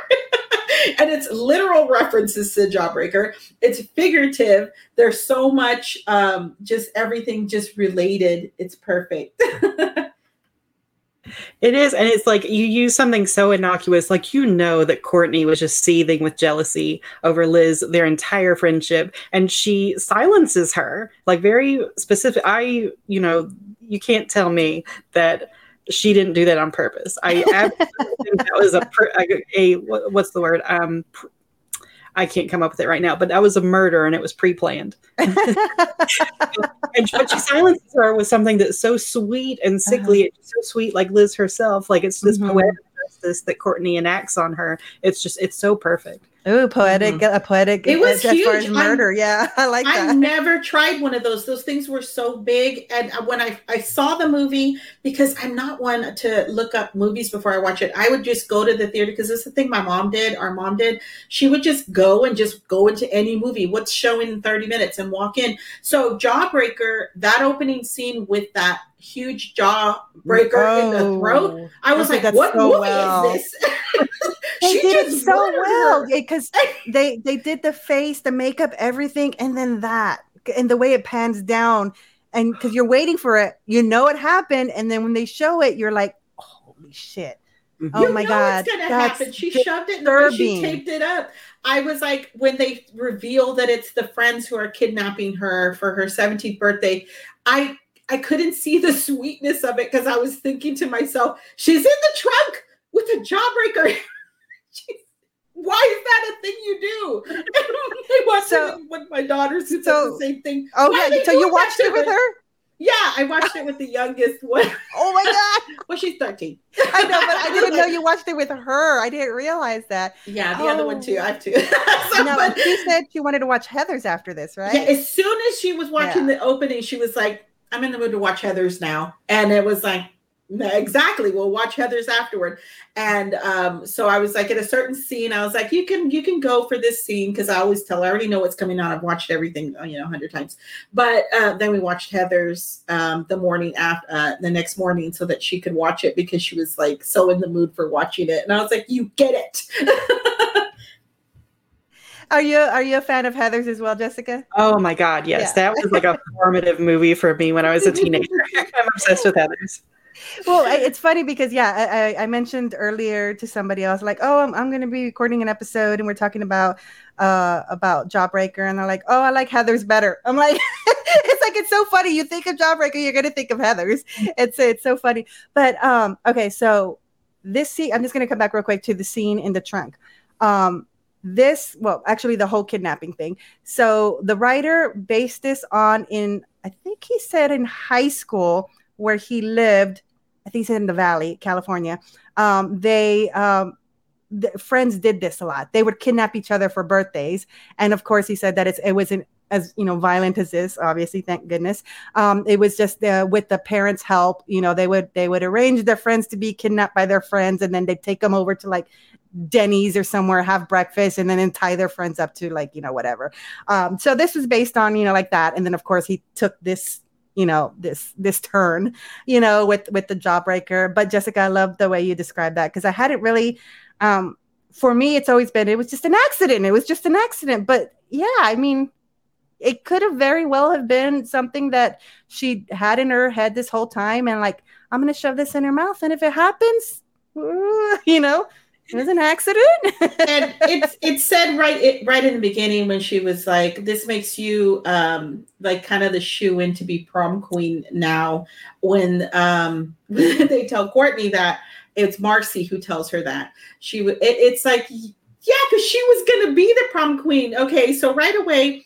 And it's literal references to the jawbreaker. It's figurative. There's so much um just everything just related. It's perfect It is, and it's like you use something so innocuous, like you know that Courtney was just seething with jealousy over Liz their entire friendship, and she silences her like very specific. I, you know, you can't tell me that she didn't do that on purpose. I absolutely think that was a, a, a, what's the word? Um, I can't come up with it right now, but that was a murder and it was pre-planned. and she silences her with something that's so sweet and sickly, uh-huh. so sweet, like Liz herself. Like it's this mm-hmm. poetic justice that Courtney enacts on her. It's just it's so perfect. Oh, poetic, mm-hmm. a poetic. It was as, huge. As murder, I'm, yeah, I like that. I never tried one of those. Those things were so big, and when I I saw the movie, because I'm not one to look up movies before I watch it. I would just go to the theater because this is the thing my mom did. Our mom did. She would just go and just go into any movie. What's showing in 30 minutes and walk in. So Jawbreaker, that opening scene with that huge jawbreaker oh, in the oh, throat. I was like, what so movie well. is this? they did it so well because they they did the face, the makeup, everything, and then that and the way it pans down, and because you're waiting for it, you know it happened, and then when they show it, you're like, holy shit. Mm-hmm. Oh you my god, it's gonna happen. She shoved it and she taped it up. I was like, when they reveal that it's the friends who are kidnapping her for her 17th birthday, I I couldn't see the sweetness of it because I was thinking to myself, she's in the trunk with a jawbreaker. why is that a thing you do? I watched so, with my daughters who so, the same thing. Oh why yeah, so you watched it with her? Yeah, I watched it with the youngest one. Oh my god! well, she's thirteen. I know, but I didn't know you watched it with her. I didn't realize that. Yeah, the oh. other one too. Oh. I have two. so, no, but, she said she wanted to watch Heathers after this, right? Yeah. As soon as she was watching yeah. the opening, she was like, "I'm in the mood to watch Heathers now," and it was like, exactly we'll watch heathers afterward. And um, so i was like at a certain scene i was like you can you can go for this scene because i always tell i already know what's coming on i've watched everything uh, you know 100 times. But uh, then we watched heathers um, the morning after uh, the next morning so that she could watch it because she was like so in the mood for watching it. And i was like you get it are you are you a fan of Heathers as well, Jessica? Oh my god, yes. Yeah. That was like a formative movie for me when I was a teenager. I'm obsessed with Heathers well, it's funny because yeah, I, I, mentioned earlier to somebody else like, oh, I'm, I'm going to be recording an episode and we're talking about uh about Jawbreaker, and they're like, oh, I like Heathers better. I'm like, it's like it's so funny. You think of Jawbreaker, you're going to think of Heathers. It's it's so funny. But um, okay, so this scene, I'm just going to come back real quick to the scene in the trunk. Um, this well actually the whole kidnapping thing so the writer based this on in i think he said in high school where he lived I think he said in the Valley, California. Um, they um, the friends did this a lot. They would kidnap each other for birthdays, and of course, he said that it's it wasn't as you know violent as this. Obviously, thank goodness. Um, it was just with the parents' help. You know, they would they would arrange their friends to be kidnapped by their friends, and then they'd take them over to like Denny's or somewhere, have breakfast, and then tie their friends up to like, you know, whatever. Um, so this was based on, you know, like that. And then of course he took this you know this this turn you know with with the jawbreaker but jessica i love the way you described that because i hadn't really um for me it's always been it was just an accident it was just an accident but yeah i mean it could have very well have been something that she had in her head this whole time and like i'm gonna shove this in her mouth and if it happens you know it was an accident. and it's it said right it, right in the beginning when she was like, "This makes you um like kind of the shoe in to be prom queen now." When um they tell Courtney that it's Marcie who tells her that she it, it's like yeah, because she was gonna be the prom queen. Okay, so right away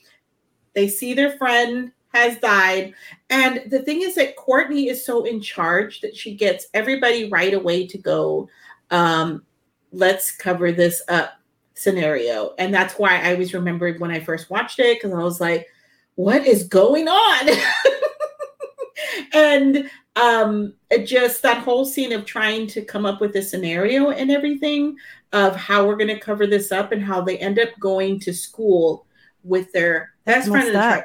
they see their friend has died. And the thing is that Courtney is so in charge that she gets everybody right away to go um, let's cover this up scenario. And that's why I always remembered when I first watched it because I was like, what is going on? and um just that whole scene of trying to come up with a scenario and everything of how we're going to cover this up and how they end up going to school with their best friend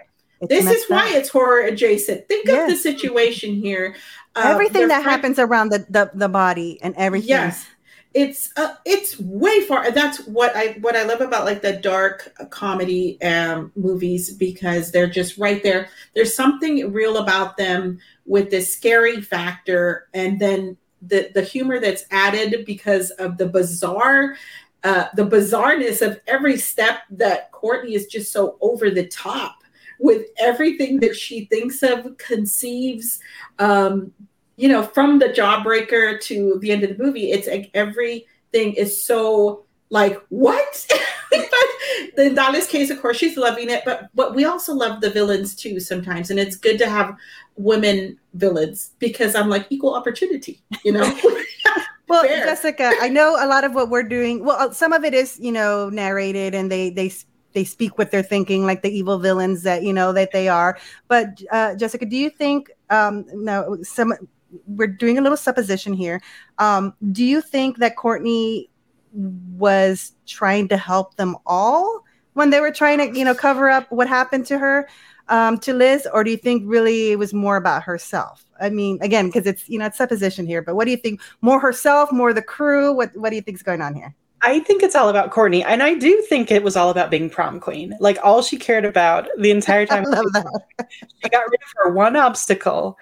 this is why it's horror adjacent. Think yes. of the situation here. Everything that friend- happens around the, the, the body and everything. Yes it's uh, it's way far that's what i what i love about like the dark comedy um movies because they're just right there there's something real about them with this scary factor and then the the humor that's added because of the bizarre uh the bizarreness of every step that courtney is just so over the top with everything that she thinks of conceives um you know, from the jawbreaker to the end of the movie, it's like everything is so like what? but in Dalia's case, of course, she's loving it, but but we also love the villains too sometimes, and it's good to have women villains because I'm like equal opportunity, you know. well, Fair. Jessica, I know a lot of what we're doing. Well, uh, some of it is you know narrated, and they they they speak what they're thinking, like the evil villains that you know that they are. But uh, Jessica, do you think um, no some we're doing a little supposition here. Um, do you think that Courtney was trying to help them all when they were trying to, you know, cover up what happened to her, um, to Liz, or do you think really it was more about herself? I mean, again, because it's you know it's supposition here, but what do you think? More herself, more the crew? What what do you think is going on here? I think it's all about Courtney, and I do think it was all about being prom queen. Like all she cared about the entire time. I love that. she got rid of her one obstacle,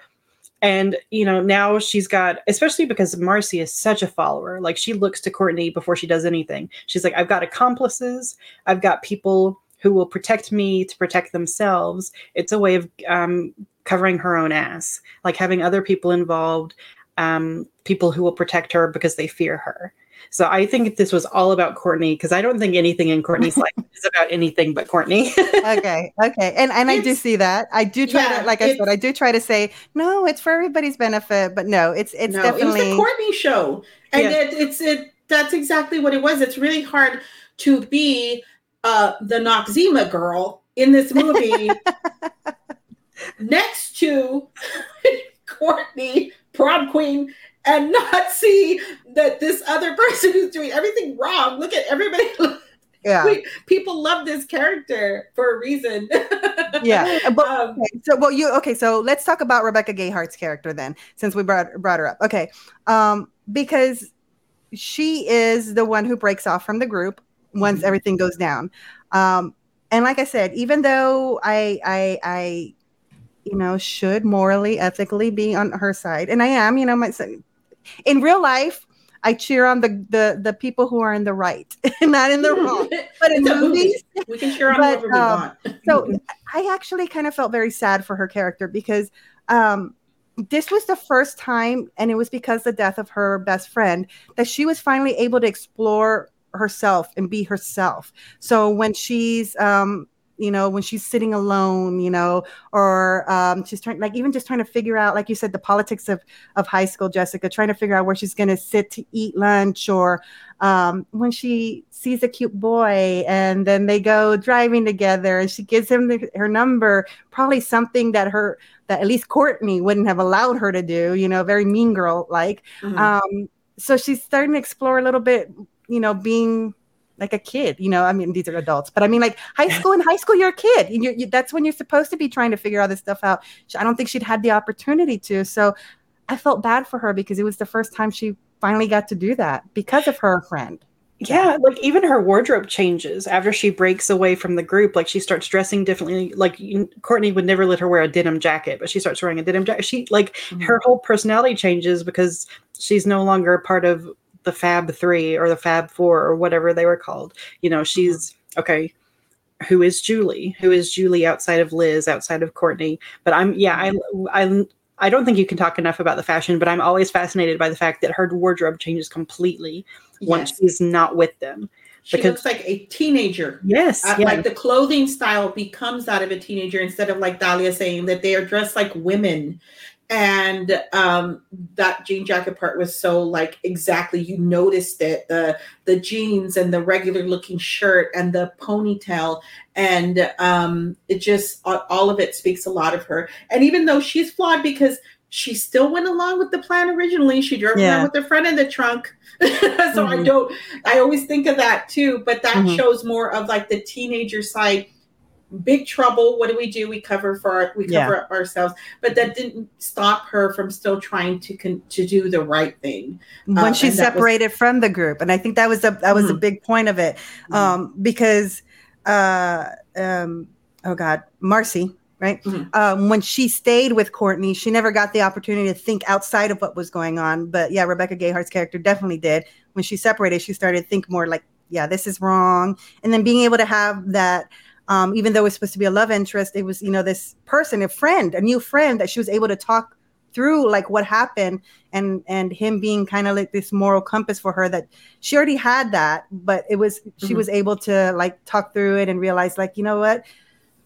and, you know, now she's got, especially because Marcie is such a follower, like she looks to Courtney before she does anything. She's like, I've got accomplices, I've got people who will protect me to protect themselves. It's a way of um, covering her own ass, like having other people involved, um, people who will protect her because they fear her. So I think this was all about Courtney because I don't think anything in Courtney's life is about anything but Courtney. okay, okay, and and I do see that. I do try yeah, to, like I said, I do try to say no, it's for everybody's benefit, but no, it's it's no, definitely it was the Courtney show, and yeah. it, it's it. That's exactly what it was. It's really hard to be uh the Noxzema girl in this movie next to Courtney, prom queen, and not see that this other person who's doing everything wrong. Look at everybody. Yeah. We, people love this character for a reason. yeah. But, um, okay, so well you okay, so let's talk about Rebecca Gayheart's character then, since we brought brought her up. Okay. Um, because she is the one who breaks off from the group once mm-hmm. everything goes down. Um, and like I said, even though I I I you know should morally ethically be on her side and i am you know my in real life, I cheer on the the the people who are in the right, not in the wrong. But in movies, we can cheer on but, whoever we um, want. so I actually kind of felt very sad for her character because um, this was the first time, and it was because the death of her best friend that she was finally able to explore herself and be herself. So when she's um, you know, when she's sitting alone, you know, or um, she's trying, like, even just trying to figure out, like you said, the politics of of high school, Jessica, trying to figure out where she's going to sit to eat lunch, or um, when she sees a cute boy and then they go driving together, and she gives him the, her number, probably something that her that at least Courtney wouldn't have allowed her to do, you know, very mean girl like. Mm-hmm. Um, so she's starting to explore a little bit, you know, being like a kid you know i mean these are adults but i mean like high school in high school you're a kid and you, that's when you're supposed to be trying to figure all this stuff out i don't think she'd had the opportunity to so i felt bad for her because it was the first time she finally got to do that because of her friend yeah, like even her wardrobe changes after she breaks away from the group. Like she starts dressing differently. Like Courtney would never let her wear a denim jacket, but she starts wearing a denim jacket. She like mm-hmm. her whole personality changes because she's no longer part of the Fab Three or the Fab Four or whatever they were called. You know, she's okay. Who is Julie? Who is Julie outside of Liz, outside of Courtney? But I'm yeah, I I I don't think you can talk enough about the fashion, but I'm always fascinated by the fact that her wardrobe changes completely yes. once she's not with them. She because, looks like a teenager. Yes, uh, yeah. Like the clothing style becomes that of a teenager instead of like Dalia saying that they are dressed like women and um, that jean jacket part was so like exactly you noticed it the the jeans and the regular looking shirt and the ponytail and um, it just all of it speaks a lot of her and even though she's flawed because she still went along with the plan originally she drove yeah. around with her friend in the trunk so mm-hmm. i don't i always think of that too but that mm-hmm. shows more of like the teenager side big trouble. What do we do? We cover for our, we cover yeah. ourselves, but that didn't stop her from still trying to con- to do the right thing when um, she separated was- from the group. And I think that was a that was mm-hmm. a big point of it, mm-hmm. um, because uh, um, oh God, Marcie. Right. Mm-hmm. Um, when she stayed with Courtney, she never got the opportunity to think outside of what was going on. But yeah, Rebecca Gayheart's character definitely did. When she separated, she started to think more like, yeah, this is wrong. And then being able to have that um, even though it's supposed to be a love interest, it was, you know, this person, a friend, a new friend that she was able to talk through like what happened and and him being kind of like this moral compass for her that she already had that but it was she mm-hmm. was able to like talk through it and realize like you know what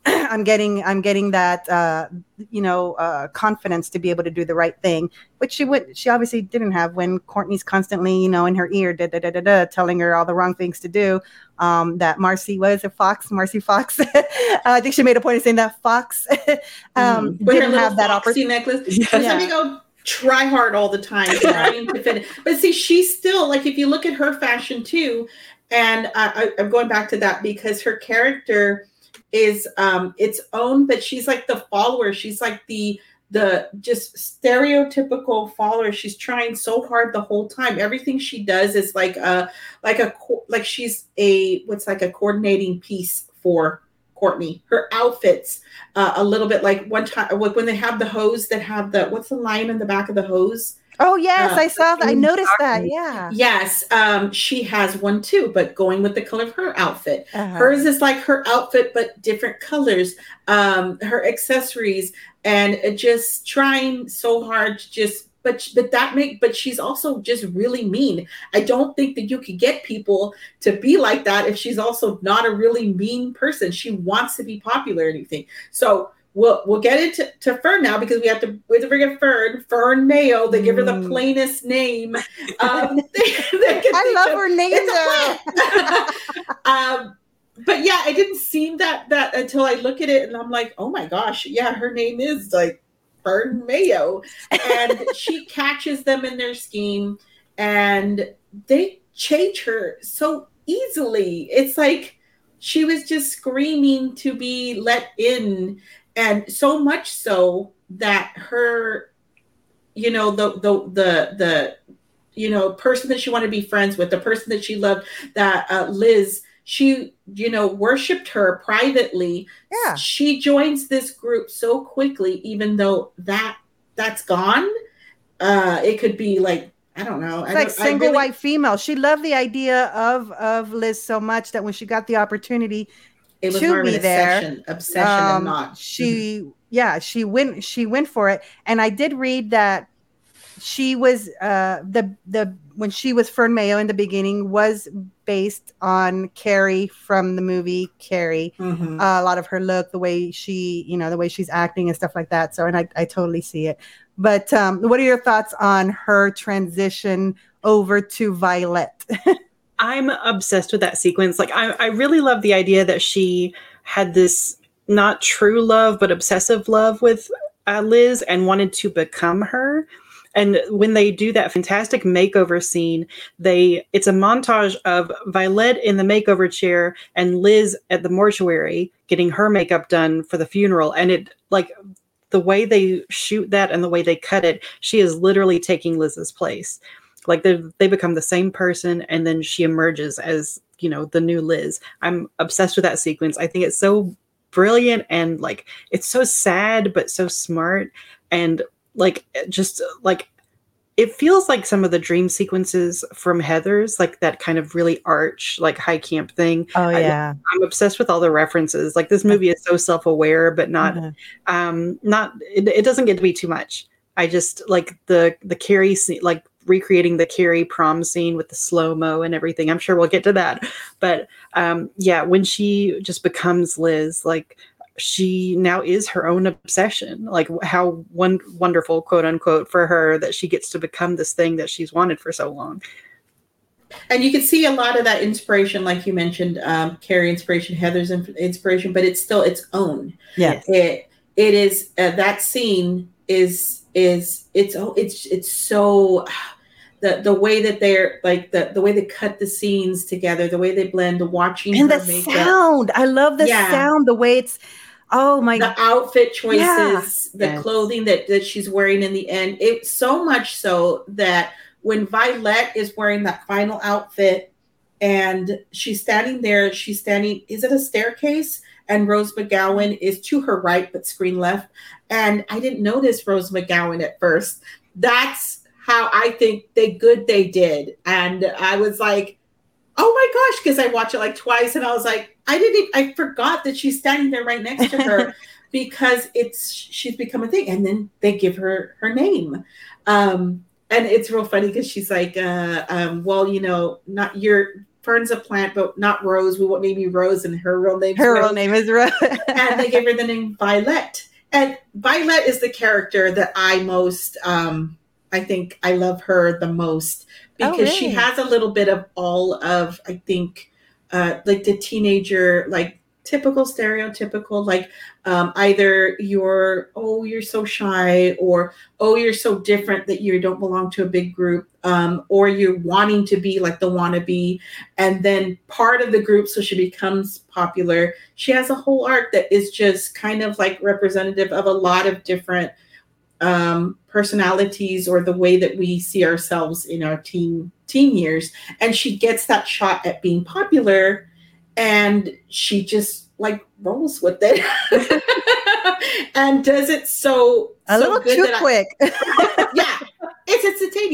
I'm getting I'm getting that uh, you know uh, confidence to be able to do the right thing, which she would she obviously didn't have when Courtney's constantly you know in her ear da, da, da, da, da, telling her all the wrong things to do. Um, that Marcie was a fox, Marcie Fox. uh, I think she made a point of saying that Fox um, mm-hmm. didn't have that opportunity. necklace. Yeah. Let me go try hard all the time trying to fit. But see, she's still like if you look at her fashion too, and I, I'm going back to that because her character is um its own but she's like the follower she's like the the just stereotypical follower she's trying so hard the whole time everything she does is like a like a like she's a what's like a coordinating piece for Courtney. Her outfits, uh, a little bit like one time, like when they have the hose that have the what's the line in the back of the hose? Oh yes, uh, I saw that. I noticed that. Yeah. Yes, um, she has one too, but going with the color of her outfit. Uh-huh. Hers is like her outfit, but different colors. Um, her accessories, and just trying so hard to just. But but that make but she's also just really mean. I don't think that you could get people to be like that if she's also not a really mean person. She wants to be popular or anything. So we'll we'll get into to Fern now because we have to we have to bring up Fern Fern Mayo. They give her the mm. plainest name. Um, they, they I love of, her name though. um, but yeah, it didn't seem that that until I look at it and I'm like, oh my gosh, yeah, her name is like Fern Mayo, and she catches them in their scheme, and they change her so easily. It's like she was just screaming to be let in and so much so that her you know the the the the you know person that she wanted to be friends with the person that she loved that uh, liz she you know worshiped her privately yeah she joins this group so quickly even though that that's gone uh it could be like I don't know. It's like single really... white female. She loved the idea of of Liz so much that when she got the opportunity, it was to be there. Obsession, obsession um, and not. She, mm-hmm. yeah, she went. She went for it, and I did read that she was uh, the the when she was Fern Mayo in the beginning was based on Carrie from the movie Carrie. Mm-hmm. Uh, a lot of her look, the way she, you know, the way she's acting and stuff like that. So, and I, I totally see it. But um, what are your thoughts on her transition over to Violet? I'm obsessed with that sequence. Like, I, I really love the idea that she had this not true love, but obsessive love with uh, Liz and wanted to become her. And when they do that fantastic makeover scene, they it's a montage of Violet in the makeover chair and Liz at the mortuary getting her makeup done for the funeral. And it like the way they shoot that and the way they cut it, she is literally taking Liz's place like they they become the same person and then she emerges as you know the new liz i'm obsessed with that sequence i think it's so brilliant and like it's so sad but so smart and like just like it feels like some of the dream sequences from Heathers, like that kind of really arch, like high camp thing. Oh yeah, I, am obsessed with all the references. Like this movie is so self-aware, but not, mm-hmm. um, not. It, it, doesn't get to be too much. I just like the the Carrie scene, like recreating the Carrie prom scene with the slow mo and everything. I'm sure we'll get to that. But um, yeah, when she just becomes Liz, like she now is her own obsession. Like how one wonderful, quote unquote, for her that she gets to become this thing that she's wanted for so long. And you can see a lot of that inspiration, like you mentioned, um, Carrie inspiration, Heathers inspiration, but it's still its own. Yeah, it it is uh, that scene is is it's oh it's it's so the the way that they're like the the way they cut the scenes together, the way they blend, the watching and the makeup. sound. I love the yeah. sound, the way it's oh my the outfit choices, yeah. the yes. clothing that that she's wearing in the end. It's so much so that when Violet is wearing that final outfit and she's standing there, she's standing, is it a staircase? And Rose McGowan is to her right, but screen left. And I didn't notice Rose McGowan at first. That's how I think they good they did. And I was like, oh my gosh, because I watched it like twice and I was like, I didn't I forgot that she's standing there right next to her because it's she's become a thing. And then they give her her name. Um, and it's real funny because she's like, uh, um, well, you know, not your Fern's a plant, but not Rose. We won't name you Rose, and her real name. Her Rose. real name is Rose. and they gave her the name Violet. And Violet is the character that I most um, I think I love her the most oh, because oh, really? she has a little bit of all of I think uh, like the teenager like typical stereotypical like um, either you're oh you're so shy or oh you're so different that you don't belong to a big group um, or you're wanting to be like the wannabe and then part of the group so she becomes popular she has a whole arc that is just kind of like representative of a lot of different um, personalities or the way that we see ourselves in our teen teen years. And she gets that shot at being popular and she just like rolls with it. And does it so a so little too quick I, yeah it's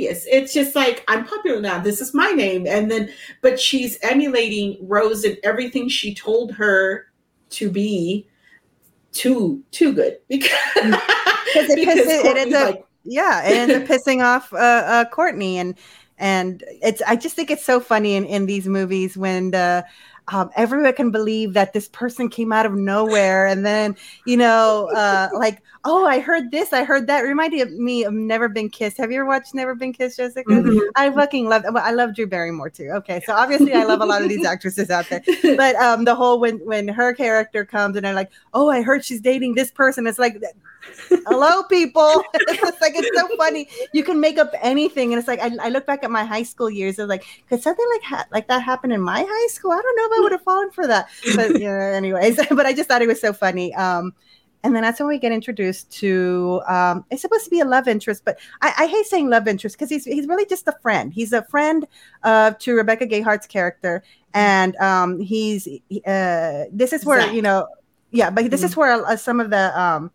Yes, it's just like I'm popular now. This is my name, and then but she's emulating Rose and everything she told her to be too too good. Because, because it, because pisses, it ends up like, yeah it ends up pissing off uh, uh courtney and and it's i just think it's so funny in in these movies when the um, everyone can believe that this person came out of nowhere and then you know uh, like oh i heard this i heard that. Reminded me of never been kissed. Have you ever watched never been kissed jessica? Mhm. i fucking love i love drew barrymore too. Okay so obviously i love a lot of these actresses out there. But um the whole when when her character comes and they're like oh i heard she's dating this person. It's like hello people. It's like it's so funny. You can make up anything and it's like I, I look back at my high school years was like could something like ha- like that happen in my high school? I don't know i would have fallen for that. But yeah anyways but i just thought it was so funny. Um and then that's when we get introduced to um it's supposed to be a love interest but i, I hate saying love interest because he's he's really just a friend. He's a friend uh to rebecca gayheart's character. And um he's uh this is where Zach. you know yeah but this is where uh, some of the um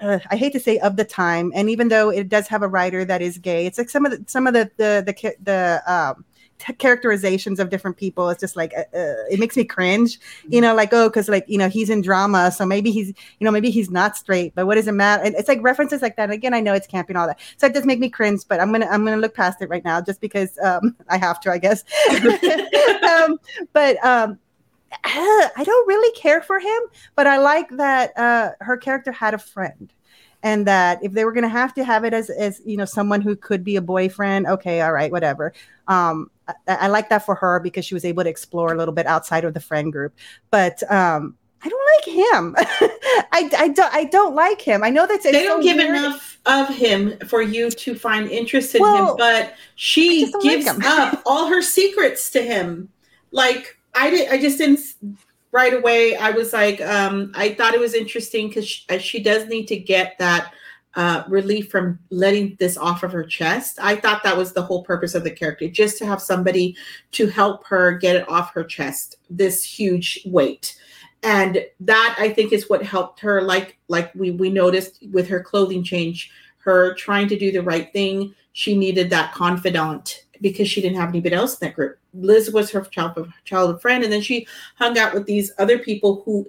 uh, I hate to say of the time, and even though it does have a writer that is gay, it's like some of the some of the the the the um, t- characterizations of different people. It's just like uh, uh, it makes me cringe, you know, like oh, because like you know he's in drama, so maybe he's you know maybe he's not straight, but what does it matter? It's like references like that. Again, I know it's camping all that, so it does make me cringe, but I'm gonna I'm gonna look past it right now just because um, I have to, I guess. um, but um, I don't really care for him, but I like that uh, her character had a friend, and that if they were going to have to have it as as you know someone who could be a boyfriend, okay, all right, whatever. Um, I, I like that for her because she was able to explore a little bit outside of the friend group, but um, I don't like him. I, I don't I don't like him. I know that's they don't so give weird. enough of him for you to find interest in Well, him, but she don't like gives up all her secrets to him. Like I did, I just didn't right away. I was like, um, I thought it was interesting because she, uh, she does need to get that uh, relief from letting this off of her chest. I thought that was the whole purpose of the character, just to have somebody to help her get it off her chest, this huge weight and that i think is what helped her like like we we noticed with her clothing change her trying to do the right thing she needed that confidant because she didn't have anybody else in that group. Liz was her child childhood friend and then she hung out with these other people who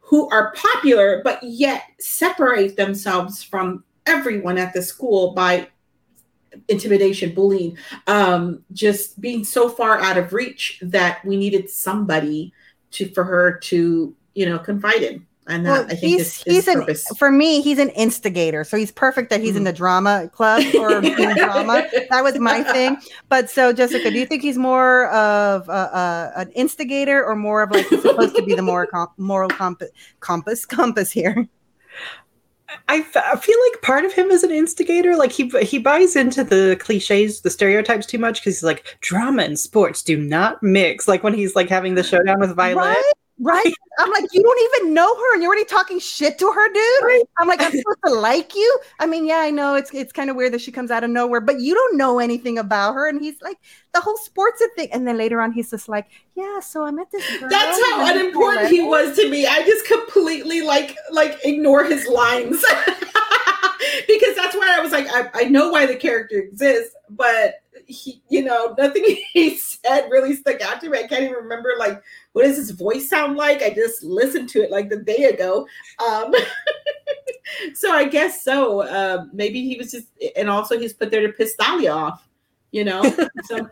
who are popular but yet separate themselves from everyone at the school by intimidation bullying um just being so far out of reach that we needed somebody to for her to you know confide in and that Well, i think he's is his he's an purpose. for me he's an instigator. So he's perfect that he's in mm. the drama club or in drama. That was my thing. But so jessica do you think he's more of a, a, an instigator or more of like he's supposed to be the more com- moral compass compass compass here? I, f- I feel like part of him is an instigator. Like he he buys into the cliches, the stereotypes too much because he's like drama and sports do not mix. Like when he's like having the showdown with Violet. right right i'm like you don't even know her and you're already talking shit to her dude? I'm like i'm supposed to like you? I mean yeah i know. It's it's kind of weird that she comes out of nowhere but you don't know anything about her and he's like the whole sports thing and then later on he's just like yeah so i met this girl that's how unimportant he was to me. I just completely like like ignore his lines. Because that's why i was like I, I know why the character exists but he you know nothing he said really stuck out to me. I can't even remember like what does his voice sound like? I just listened to it like the day ago. Um so i guess so. Um maybe he was just and also he's put there to piss Dalia off you know? So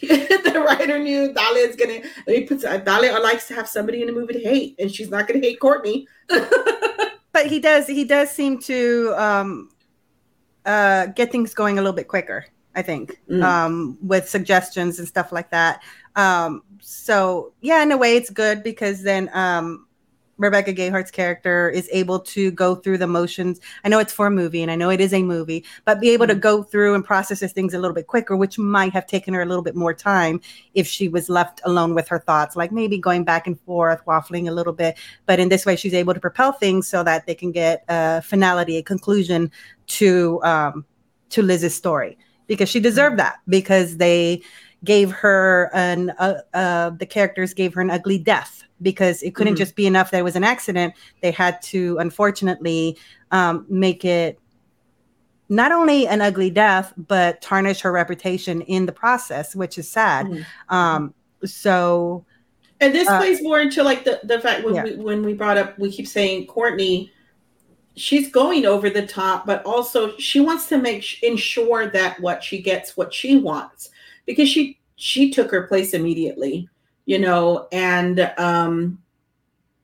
the writer knew Dalia is gonna let me put Dalia likes to have somebody in the movie to hate, and she's not gonna hate Courtney. but he does he does seem to um uh get things going a little bit quicker i think Mm. um with suggestions and stuff like that um so yeah in a way it's good because then um rebecca gayheart's character is able to go through the motions. I know it's for a movie and i know it is a movie but be able to Mm. go through and process these things a little bit quicker which might have taken her a little bit more time if she was left alone with her thoughts like maybe going back and forth waffling a little bit. But in this way she's able to propel things so that they can get a finality a conclusion to um to liz's story because she deserved that because they gave her an uh, uh the characters gave her an ugly death because it couldn't Mhm. just be enough that it was an accident they had to unfortunately um make it not only an ugly death, but tarnish her reputation in the process, which is sad. Mm-hmm. Um, so, and this uh, plays more into like the the fact when yeah. we when we brought up, we keep saying Courtney, she's going over the top, but also she wants to make ensure that what she gets what she wants because she she took her place immediately, you know, and um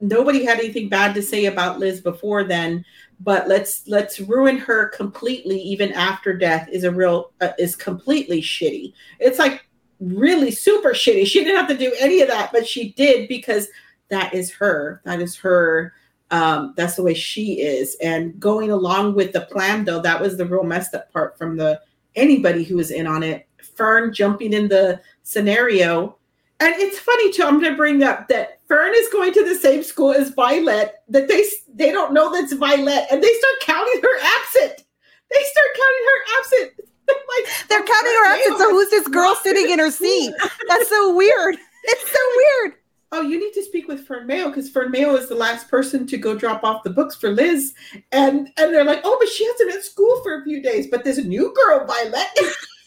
nobody had anything bad to say about Liz before then, but let's let's ruin her completely even after death is a real uh, is completely shitty. It's like really super shitty. She didn't have to do any of that, but she did because that is her. That is her. Um, that's the way she is. And going along with the plan, though, that was the real messed up part from the anybody who was in on it. Fern jumping in the scenario and it's funny too. I'm going to bring up that Fern is going to the same school as Violet. That they they don't know that's Violet, and they start counting her absent. They start counting her absent. like they're counting her absent. So who's this girl sitting in her seat? That's so weird. It's so weird. Oh, you need to speak with Fern Mayo because Fern Mayo is the last person to go drop off the books for Liz, and and they're like, oh, but she hasn't been at school for a few days. But this new girl, Violet.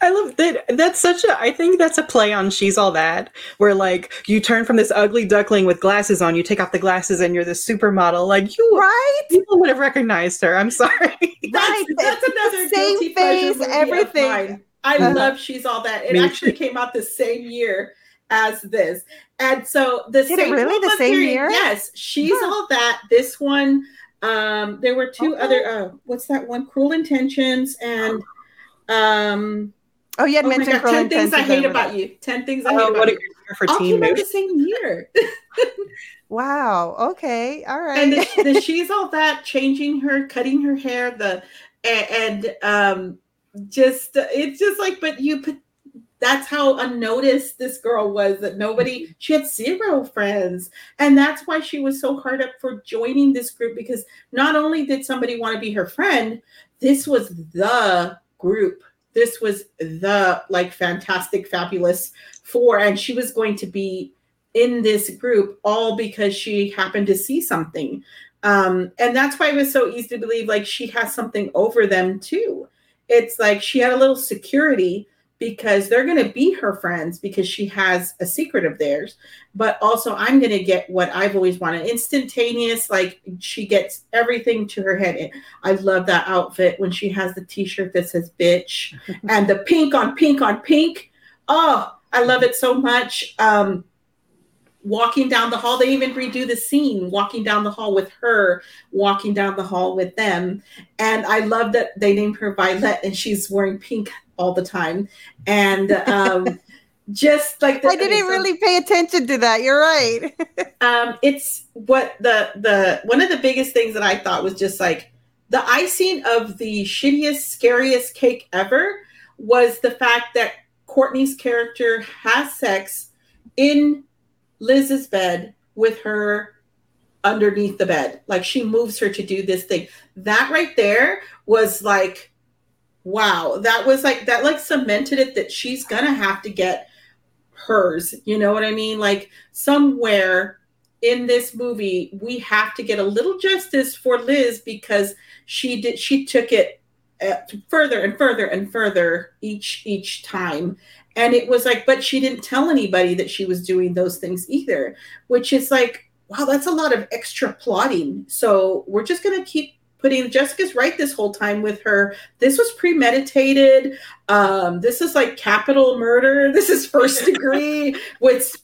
I love that. That's such a. I think that's a play on "She's All That," where like you turn from this ugly duckling with glasses on, you take off the glasses, and you're this supermodel. Like you, right? People would have recognized her. I'm sorry. Right. That's, that's another same face, everything. I uh-huh. love "She's All That." It Me actually too. came out the same year as this, and so the Did same it really the same period, year? Yes, "She's huh. All That." This one. Um, there were two okay. other. Uh, what's that one? "Cruel Intentions" and. Um, oh, you had oh mentioned God, 10 things I hate about you. 10 things I hate oh, about you. For All came out the same year. wow. Okay. All right. And the, the, she's all that changing her, cutting her hair, the and, and um just it's just like, but you put that's how unnoticed this girl was that nobody she had zero friends and that's why she was so hard up for joining this group because not only did somebody want to be her friend this was the group. This was the like fantastic, fabulous four, and she was going to be in this group all because she happened to see something. Um, and that's why it was so easy to believe like she has something over them too. It's like she had a little security because they're going to be her friends because she has a secret of theirs. But also, I'm going to get what I've always wanted instantaneous. Like she gets everything to her head. I love that outfit when she has the t shirt that says bitch and the pink on pink on pink. Oh, I love it so much. Um, walking down the hall. They even redo the scene, walking down the hall with her, walking down the hall with them. And I love that they named her Violet and she's wearing pink all the time. And um, just like the, I didn't so, really pay attention to that. You're right. um, it's what the the one of the biggest things that I thought was just like the icing of the shittiest, scariest cake ever was the fact that Courtney's character has sex in Liz's bed with her underneath the bed. Like she moves her to do this thing. That right there was like, wow. That was like, that like cemented it that she's going to have to get hers. You know what I mean? Like somewhere in this movie, we have to get a little justice for Liz because she did, she took it uh, further and further and further each each time and it was like but she didn't tell anybody that she was doing those things either which is like wow that's a lot of extra plotting. So we're just going to keep putting jessica's right this whole time with her this was premeditated. Um this is like capital murder. This is first degree with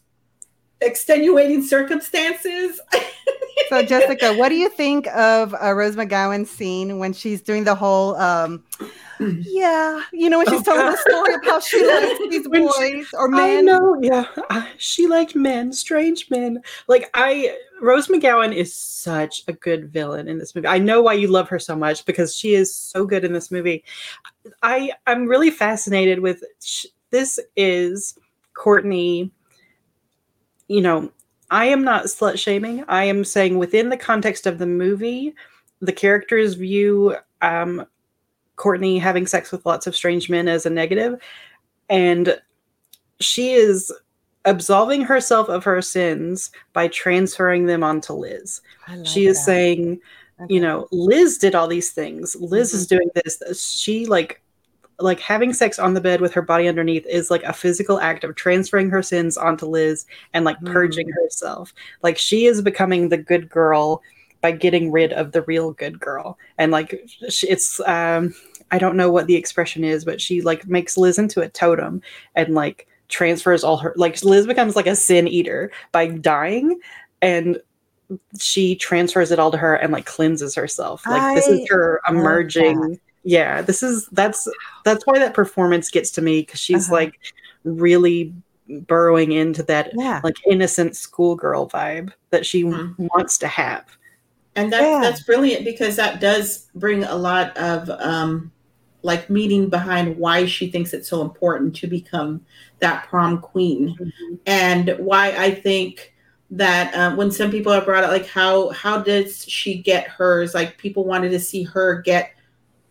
extenuating circumstances. So jessica what do you think of uh, rose mcgowan's scene when she's doing the whole um yeah, you know, when she's oh, telling God. the story of how she likes these boys she, or men. I know, yeah, she liked men, strange men. Like I, Rose McGowan is such a good villain in this movie. I know why you love her so much because she is so good in this movie. I I'm really fascinated with this. Is Courtney? You know, I am not slut shaming. I am saying within the context of the movie, the characters view um, Courtney having sex with lots of strange men as a negative. And she is absolving herself of her sins by transferring them onto Liz. She is that. saying, okay. you know, Liz did all these things. Liz mm-hmm. is doing this. She like like having sex on the bed with her body underneath is like a physical act of transferring her sins onto Liz and like mm. purging herself. Like she is becoming the good girl by getting rid of the real good girl. And like it's um I don't know what the expression is, but she like makes Liz into a totem and like transfers all her like Liz becomes like a sin eater by dying and she transfers it all to her and like cleanses herself. Like I this is her emerging yeah this is that's that's why that performance gets to me because she's uh-huh. like really burrowing into that yeah. like innocent schoolgirl vibe that she mm-hmm. wants to have and that's yeah. that's brilliant because that does bring a lot of um like meaning behind why she thinks it's so important to become that prom queen mm-hmm. and why i think that uh, when some people have brought it like how how does she get hers like people wanted to see her get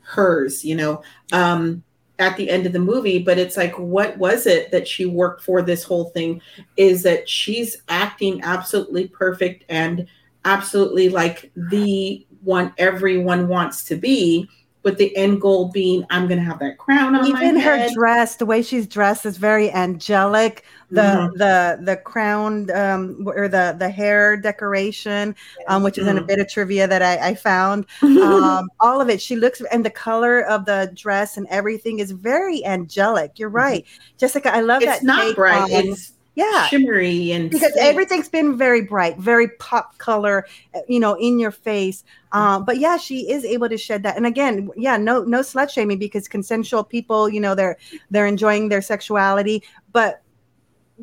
hers, you know, um, at the end of the movie. But it's like, what was it that she worked for this whole thing? Is that she's acting absolutely perfect and absolutely like the one everyone wants to be with the end goal being I'm going to have that crown on Even her dress, the way she's dressed is very angelic. The mm-hmm. the the crown um, or the the hair decoration, um, which is mm-hmm. in a mm-hmm. bit of trivia that I, I found. Um, all of it, she looks and the color of the dress and everything is very angelic. You're mm-hmm. right, mm-hmm. Jessica. I love it's that. It's not bright. It's yeah. Shimmery and because everything's been very bright very pop color you know in your face. Um, but yeah she is able to shed that. And again yeah no no slut shaming because consensual people you know they're they're enjoying their sexuality. But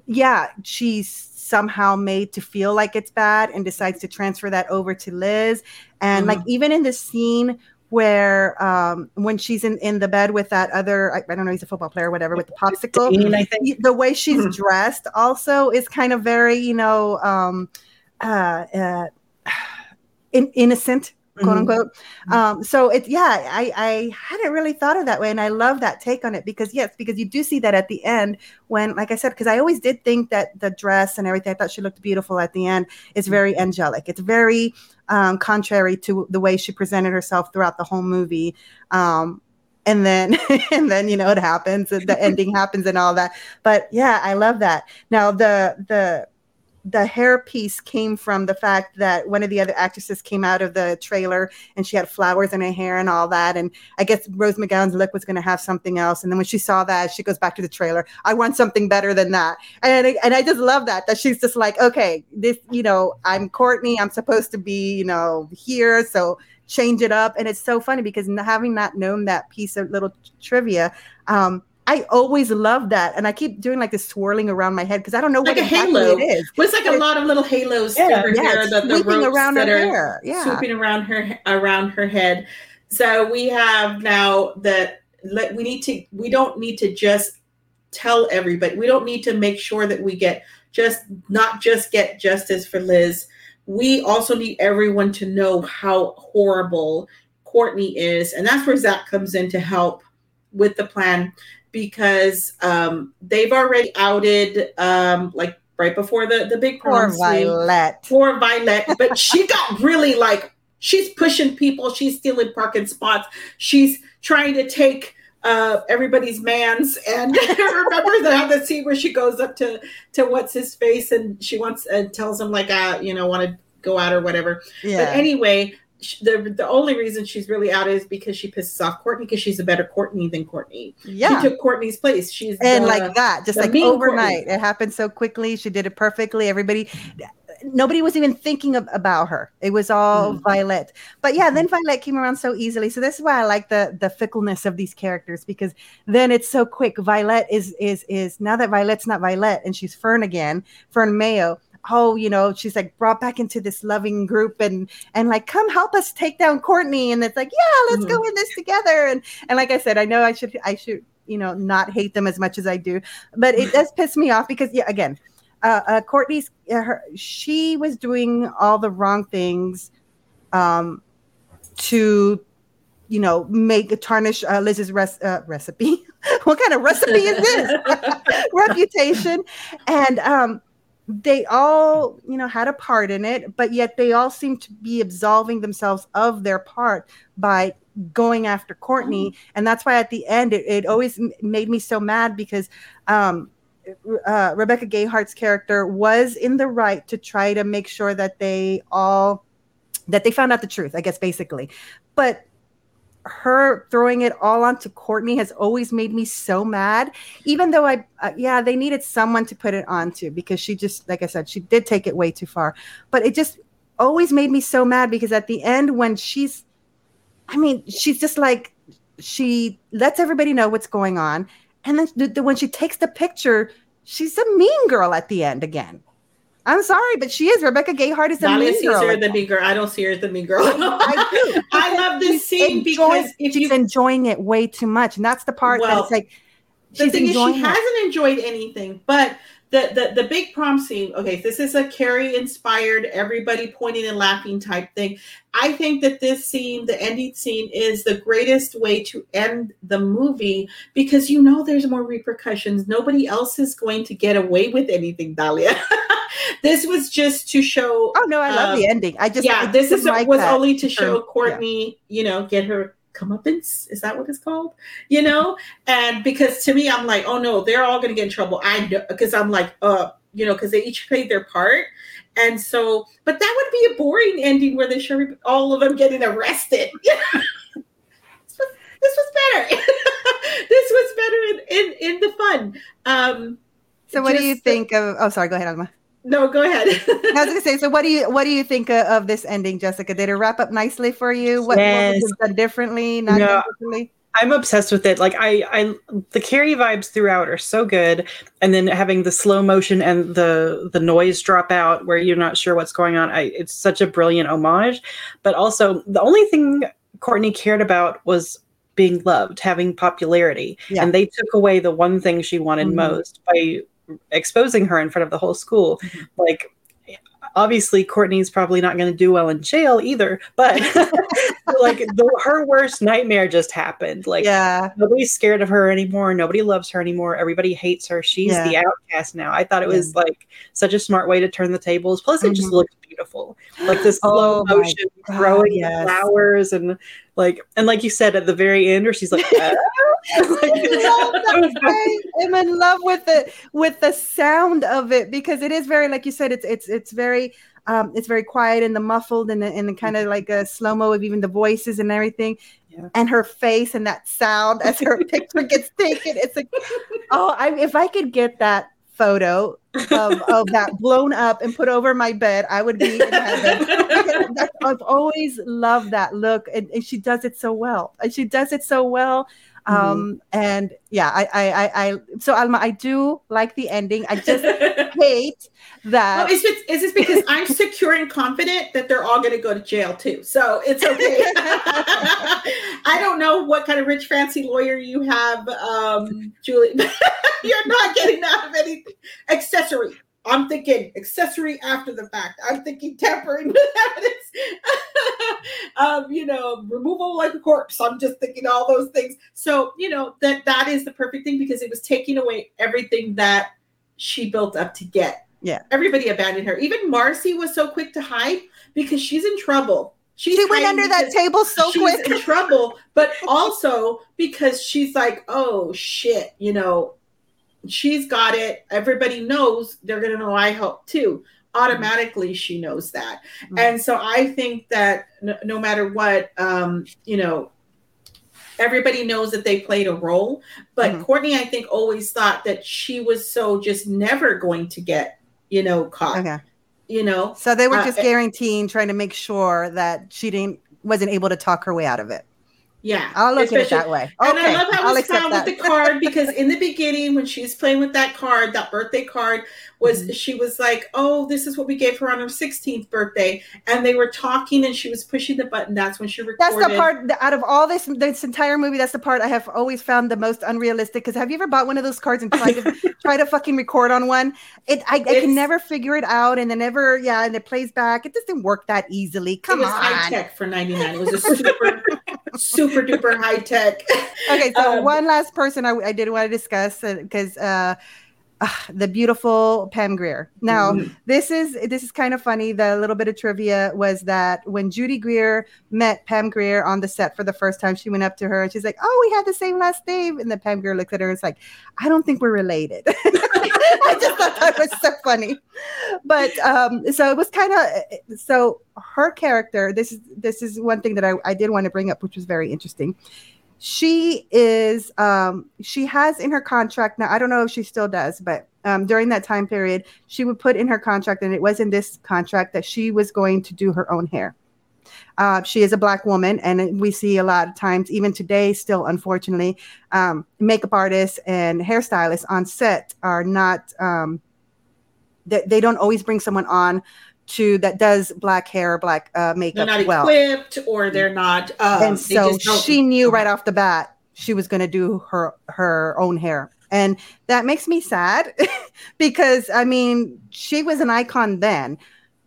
yeah she's somehow made to feel like it's bad and decides to transfer that over to liz. And mm-hmm. like even in the scene where um, when she's in, in the bed with that other I, I, don't know he's a football player whatever with the popsicle I think. the way she's mm-hmm. dressed also is kind of very you know um, uh, uh, in, innocent quote mm-hmm. unquote. Mm-hmm. Um, so it's yeah, I, I hadn't really thought of that way. And I love that take on it because yes, because you do see that at the end when, like I said, because I always did think that the dress and everything, I thought she looked beautiful at the end is very mm-hmm. angelic. It's very um, contrary to the way she presented herself throughout the whole movie. Um, and then and then you know it happens the ending happens and all that but yeah i love that now the the the hair piece came from the fact that one of the other actresses came out of the trailer and she had flowers in her hair and all that. And I guess Rose McGowan's look was going to have something else. And then when she saw that, she goes back to the trailer. I want something better than that. And and I just love that that she's just like, okay, this, you know, I'm Courtney. I'm supposed to be, you know, here. So change it up. And it's so funny because having not known that piece of little trivia, um, I always love that, and I keep doing like this swirling around my head because I don't know like what a exactly halo. it is. Well, it's like a lot of little halos yeah, her yeah, hair, the, the ropes around that her are hair. Yeah. swooping around her around her head. So we have now that we need to. We don't need to just tell everybody. We don't need to make sure that we get just not just get justice for Liz. We also need everyone to know how horrible Courtney is, and that's where Zach comes in to help with the plan because um, they've already outed um, like right before the the big poor Violet. Poor Violet, but she got really like she's pushing people. She's stealing parking spots. She's trying to take uh, everybody's man's. And remember that the scene where she goes up to to what's his face and she wants and tells him like, uh, you know, want to go out or whatever. Yeah. But anyway, the the only reason she's really out is because she pisses off Courtney because she's a better Courtney than Courtney. Yeah, she took Courtney's place. She's and the, like that, just like overnight, Courtney. it happened so quickly. She did it perfectly. Everybody, nobody was even thinking of, about her. It was all mm. Violet. But yeah, then Violet came around so easily. So this is why I like the the fickleness of these characters because then it's so quick. Violet is is is now that Violet's not Violet and she's Fern again, Fern Mayo oh, you know, she's like brought back into this loving group and and like come help us take down Courtney. And it's like, yeah, let's mm-hmm. go in this together. And and like I said, I know I should I should, you know, not hate them as much as I do, but it does piss me off because yeah, again, uh, uh Courtney's uh, her, she was doing all the wrong things um to you know, make tarnish uh, Liz's res- uh, recipe. what kind of recipe is this? Reputation. And um, they all you know had a part in it but yet they all seem to be absolving themselves of their part by going after courtney oh. and that's why at the end it, it always made me so mad because um, uh, rebecca gayheart's character was in the right to try to make sure that they all that they found out the truth i guess basically but her throwing it all onto Courtney has always made me so mad. Even though I, uh, yeah, they needed someone to put it onto because she just, like I said, she did take it way too far. But it just always made me so mad because at the end, when she's, I mean, she's just like, she lets everybody know what's going on. And then the, the, when she takes the picture, she's a mean girl at the end again. I'm sorry, but she is. Rebecca Gayheart is a mean girl. sees her the mean girl. I don't see her as the mean girl. I do. I love this scene because she's you, enjoying it way too much, and that's the part well, that's like. The thing is, she it. hasn't enjoyed anything, but the, the the big prom scene okay this is a carrie inspired everybody pointing and laughing type thing. I think that this scene the ending scene is the greatest way to end the movie because you know there's more repercussions. Nobody else is going to get away with anything Dalia. This was just to show oh no i love um, the ending. I just yeah this is like was only to show courtney yeah. you know get her comeuppance is that what it's called? You know? And because to me i'm like oh no they're all going to get in trouble. I know because i'm like uh you know because they each played their part. And so but that would be a boring ending where they show all of them getting arrested. This, was, this was better. This was better in, in in the fun. Um so what just, do you think of oh sorry go ahead Alma. No, go ahead. I was going to say. So, what do you what do you think of, of this ending, Jessica? Did it wrap up nicely for you? What, yes. what was done differently? Not no, differently? I'm obsessed with it. Like I, I, the Carrie vibes throughout are so good, and then having the slow motion and the the noise drop out where you're not sure what's going on. I, it's such a brilliant homage. But also, the only thing Courtney cared about was being loved, having popularity, yeah. and they took away the one thing she wanted mm-hmm. most by exposing her in front of the whole school. Mm-hmm. Like, obviously, Courtney's probably not going to do well in jail either, but like the, her worst nightmare just happened. Like, yeah, nobody's scared of her anymore. Nobody loves her anymore. Everybody hates her. She's yeah. the outcast now. I thought it was yeah. like such a smart way to turn the tables. Plus, it mm-hmm. just looked beautiful. Like this slow oh motion growing yes. flowers and like and like you said at the very end where she's like, ah. I'm in love with it with the sound of it because it is very like you said it's it's it's very um, it's very quiet and the muffled and the, and the kind of mm-hmm. like a slow mo of even the voices and everything. Yeah. And her face and that sound as her picture gets taken. It's like, oh, I, if I could get that photo of, of that blown up and put over my bed, I would be in heaven. I've always loved that look, and, and, she does it so well. And she does it so well. Mm-hmm. Um, and yeah, I, I, I, I, so Alma, I do like the ending. I just hate that. Well, it's just, it's just because I'm secure and confident that they're all going to go to jail too. So it's okay. I don't know what kind of rich, fancy lawyer you have, um, Julie. You're not getting out of any Accessory. I'm thinking accessory after the fact. I'm thinking tampering with evidence. um, you know, removal like a corpse. I'm just thinking all those things. So, you know, that that is the perfect thing because it was taking away everything that she built up to get. Yeah. Everybody abandoned her. Even Marcie was so quick to hide because she's in trouble. She's she went under that table so she's quick. in trouble, but also because she's like, oh shit, you know, she's got it. Everybody knows they're going to know I help too. Automatically, she knows that. Mm-hmm. And so I think that no, no matter what, um, you know, everybody knows that they played a role. But mm-hmm. Courtney, I think, always thought that she was so just never going to get, you know, caught. Okay. You know, so they were uh, just uh, guaranteeing, trying to make sure that she didn't wasn't able to talk her way out of it. Yeah, I'll look at it that way. Okay. And I love how it was found with the card because in the beginning, when she was playing with that card, that birthday card, was mm-hmm. she was like, "Oh, this is what we gave her on her 16th birthday," and they were talking, and she was pushing the button. That's when she recorded. That's the part out of all this this entire movie. That's the part I have always found the most unrealistic. Because have you ever bought one of those cards and tried to try to fucking record on one? It I, I can never figure it out, and then never yeah, and it plays back. It doesn't work that easily. Come on, high tech for 99. It was a super super duper high tech. Okay, so um, one last person I, I did want to discuss because. Uh, uh, the beautiful Pam Grier. Now, mm-hmm. this is this is kind of funny. The little bit of trivia was that when Judy Greer met Pam Grier on the set for the first time, she went up to her and she's like, "Oh, we had the same last name." And then Pam Grier looks at her and it's like, "I don't think we're related." I just thought that was so funny. But um, so it was kind of so her character. This is this is one thing that I, I did want to bring up, which was very interesting she is um she has in her contract now i don't know if she still does but um, during that time period she would put in her contract and it was in this contract that she was going to do her own hair. Uh, she is a black woman and we see a lot of times even today still unfortunately um, makeup artists and hairstylists on set are not um, they, they don't always bring someone on to that does black hair, black uh, makeup. They're not well. equipped, or they're not. Um, and so she knew right off the bat she was going to do her her own hair, and that makes me sad because I mean she was an icon then,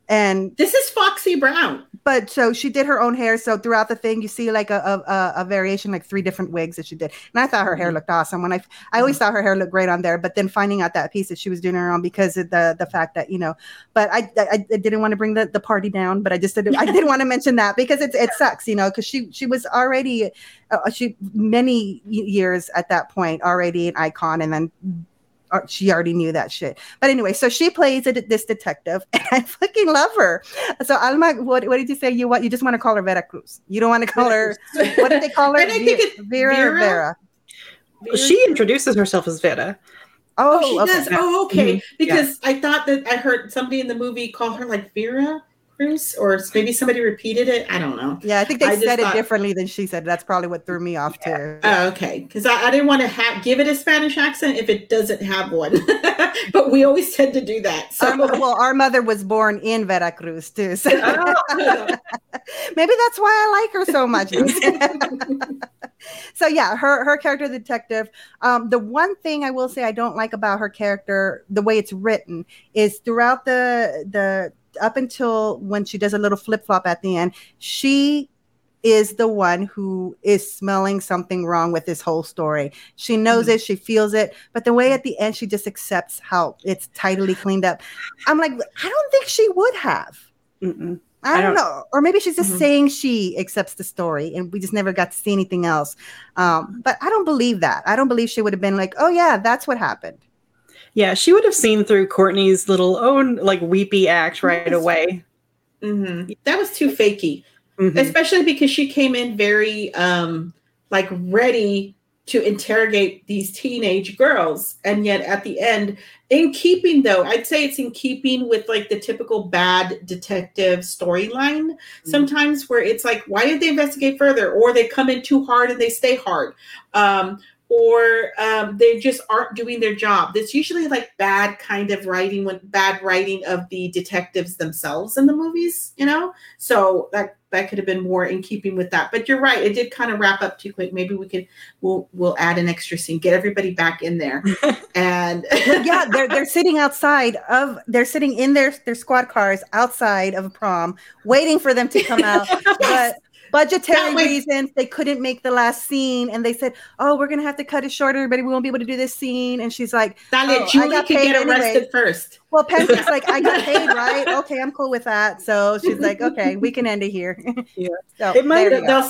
and this is Foxy Brown but so she did her own hair. So throughout the thing, you see like a, a, a variation, like three different wigs that she did. And I thought her hair mm-hmm. looked awesome. When I I always mm-hmm. thought her hair looked great on there, but then finding out that piece that she was doing her own because of the the fact that you know, but I I, I didn't want to bring the, the party down, but I just didn't I didn't want to mention that because it's it sucks, you know, because she she was already uh, she many years at that point already an icon, and then she already knew that shit. But anyway, so she plays a, this detective, and I fucking love her. So Alma, what, what did you say? You what? You just want to call her Vera Cruz. You don't want to call her. what did they call her? and I think it's Vera. Vera. Vera. She introduces herself as Vera. Oh, oh she okay. does. Oh, okay. Mm-hmm. Because yeah. I thought that I heard somebody in the movie call her like Vera or maybe somebody repeated it. I don't know. Yeah, I think they I said it differently than she said. That's probably what threw me off yeah. too. Oh, okay, because I, I, didn't want to have give it a Spanish accent if it doesn't have one, but we always tend to do that. So. well, our mother was born in Veracruz too, so oh. maybe that's why I like her so much. so yeah, her her character the detective. Um, the one thing I will say I don't like about her character, the way it's written, is throughout the the up until when she does a little flip flop at the end, she is the one who is smelling something wrong with this whole story. She knows mm-hmm. it, she feels it, but the way at the end she just accepts how it's tidily cleaned up. I'm like, I don't think she would have. Mm-mm. I, don't, don't know. Or maybe she's just mm-hmm. saying she accepts the story and we just never got to see anything else. Um, but I don't believe that. I don't believe she would have been like, oh, yeah, that's what happened. Yeah, she would have seen through Courtney's little own like weepy act right away. Mm-hmm. That was too fakey, mm-hmm. especially because she came in very um like ready to interrogate these teenage girls, and yet at the end, in keeping though, I'd say it's in keeping with like the typical bad detective storyline. Mm-hmm. Sometimes where it's like, why did they investigate further, or they come in too hard and they stay hard. Um, or um, they just aren't doing their job. That's usually like bad kind of writing when bad writing of the detectives themselves in the movies, you know. So that that could have been more in keeping with that. But you're right; it did kind of wrap up too quick. Maybe we could we'll we'll add an extra scene, get everybody back in there, and yeah, they're they're sitting outside of they're sitting in their their squad cars outside of prom, waiting for them to come out, but budgetary reasons they couldn't make the last scene and they said oh we're gonna have to cut it short everybody we won't be able to do this scene and she's like oh, Julie I got paid get arrested anyway. first. Well Pence's like I got paid right? Okay I'm cool with that. So she's like okay we can end it here. Yeah. So, it might they'll,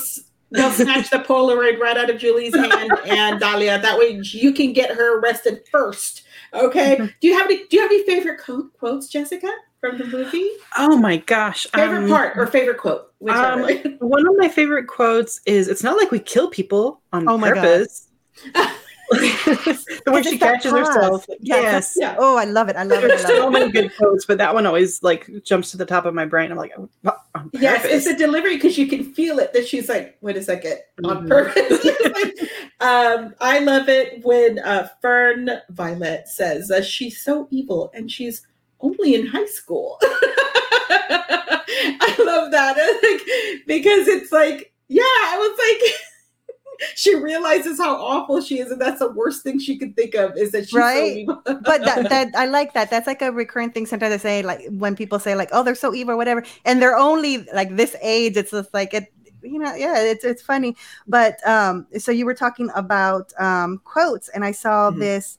they'll snatch the Polaroid right out of Julie's hand and Dalia that way you can get her arrested first okay? Do you have any do you have any favorite quotes Jessica from the movie? Oh my gosh. Favorite um, part or favorite quote? Um, one of my favorite quotes is it's not like we kill people on oh purpose. the way she catches pause. herself. Yes. Yeah. Oh, I love it. I love There's it. There's so many good quotes, but that one always like jumps to the top of my brain. I'm like, oh, yes, it's a delivery because you can feel it that she's like, wait a 2nd on mm-hmm. purpose. like, um, I love it when uh, Fern Violet says uh, she's so evil and she's only in high school. I love that. Like, because it's like, yeah, I was like, she realizes how awful she is, and that's the worst thing she could think of is that she's right. So but that, that I like that. That's like a recurrent thing. Sometimes I say, like when people say, like, "Oh, they're so evil," or whatever, and they're only like this age. It's just like it you know yeah it's it's funny but um so you were talking about um quotes and i saw mm-hmm. this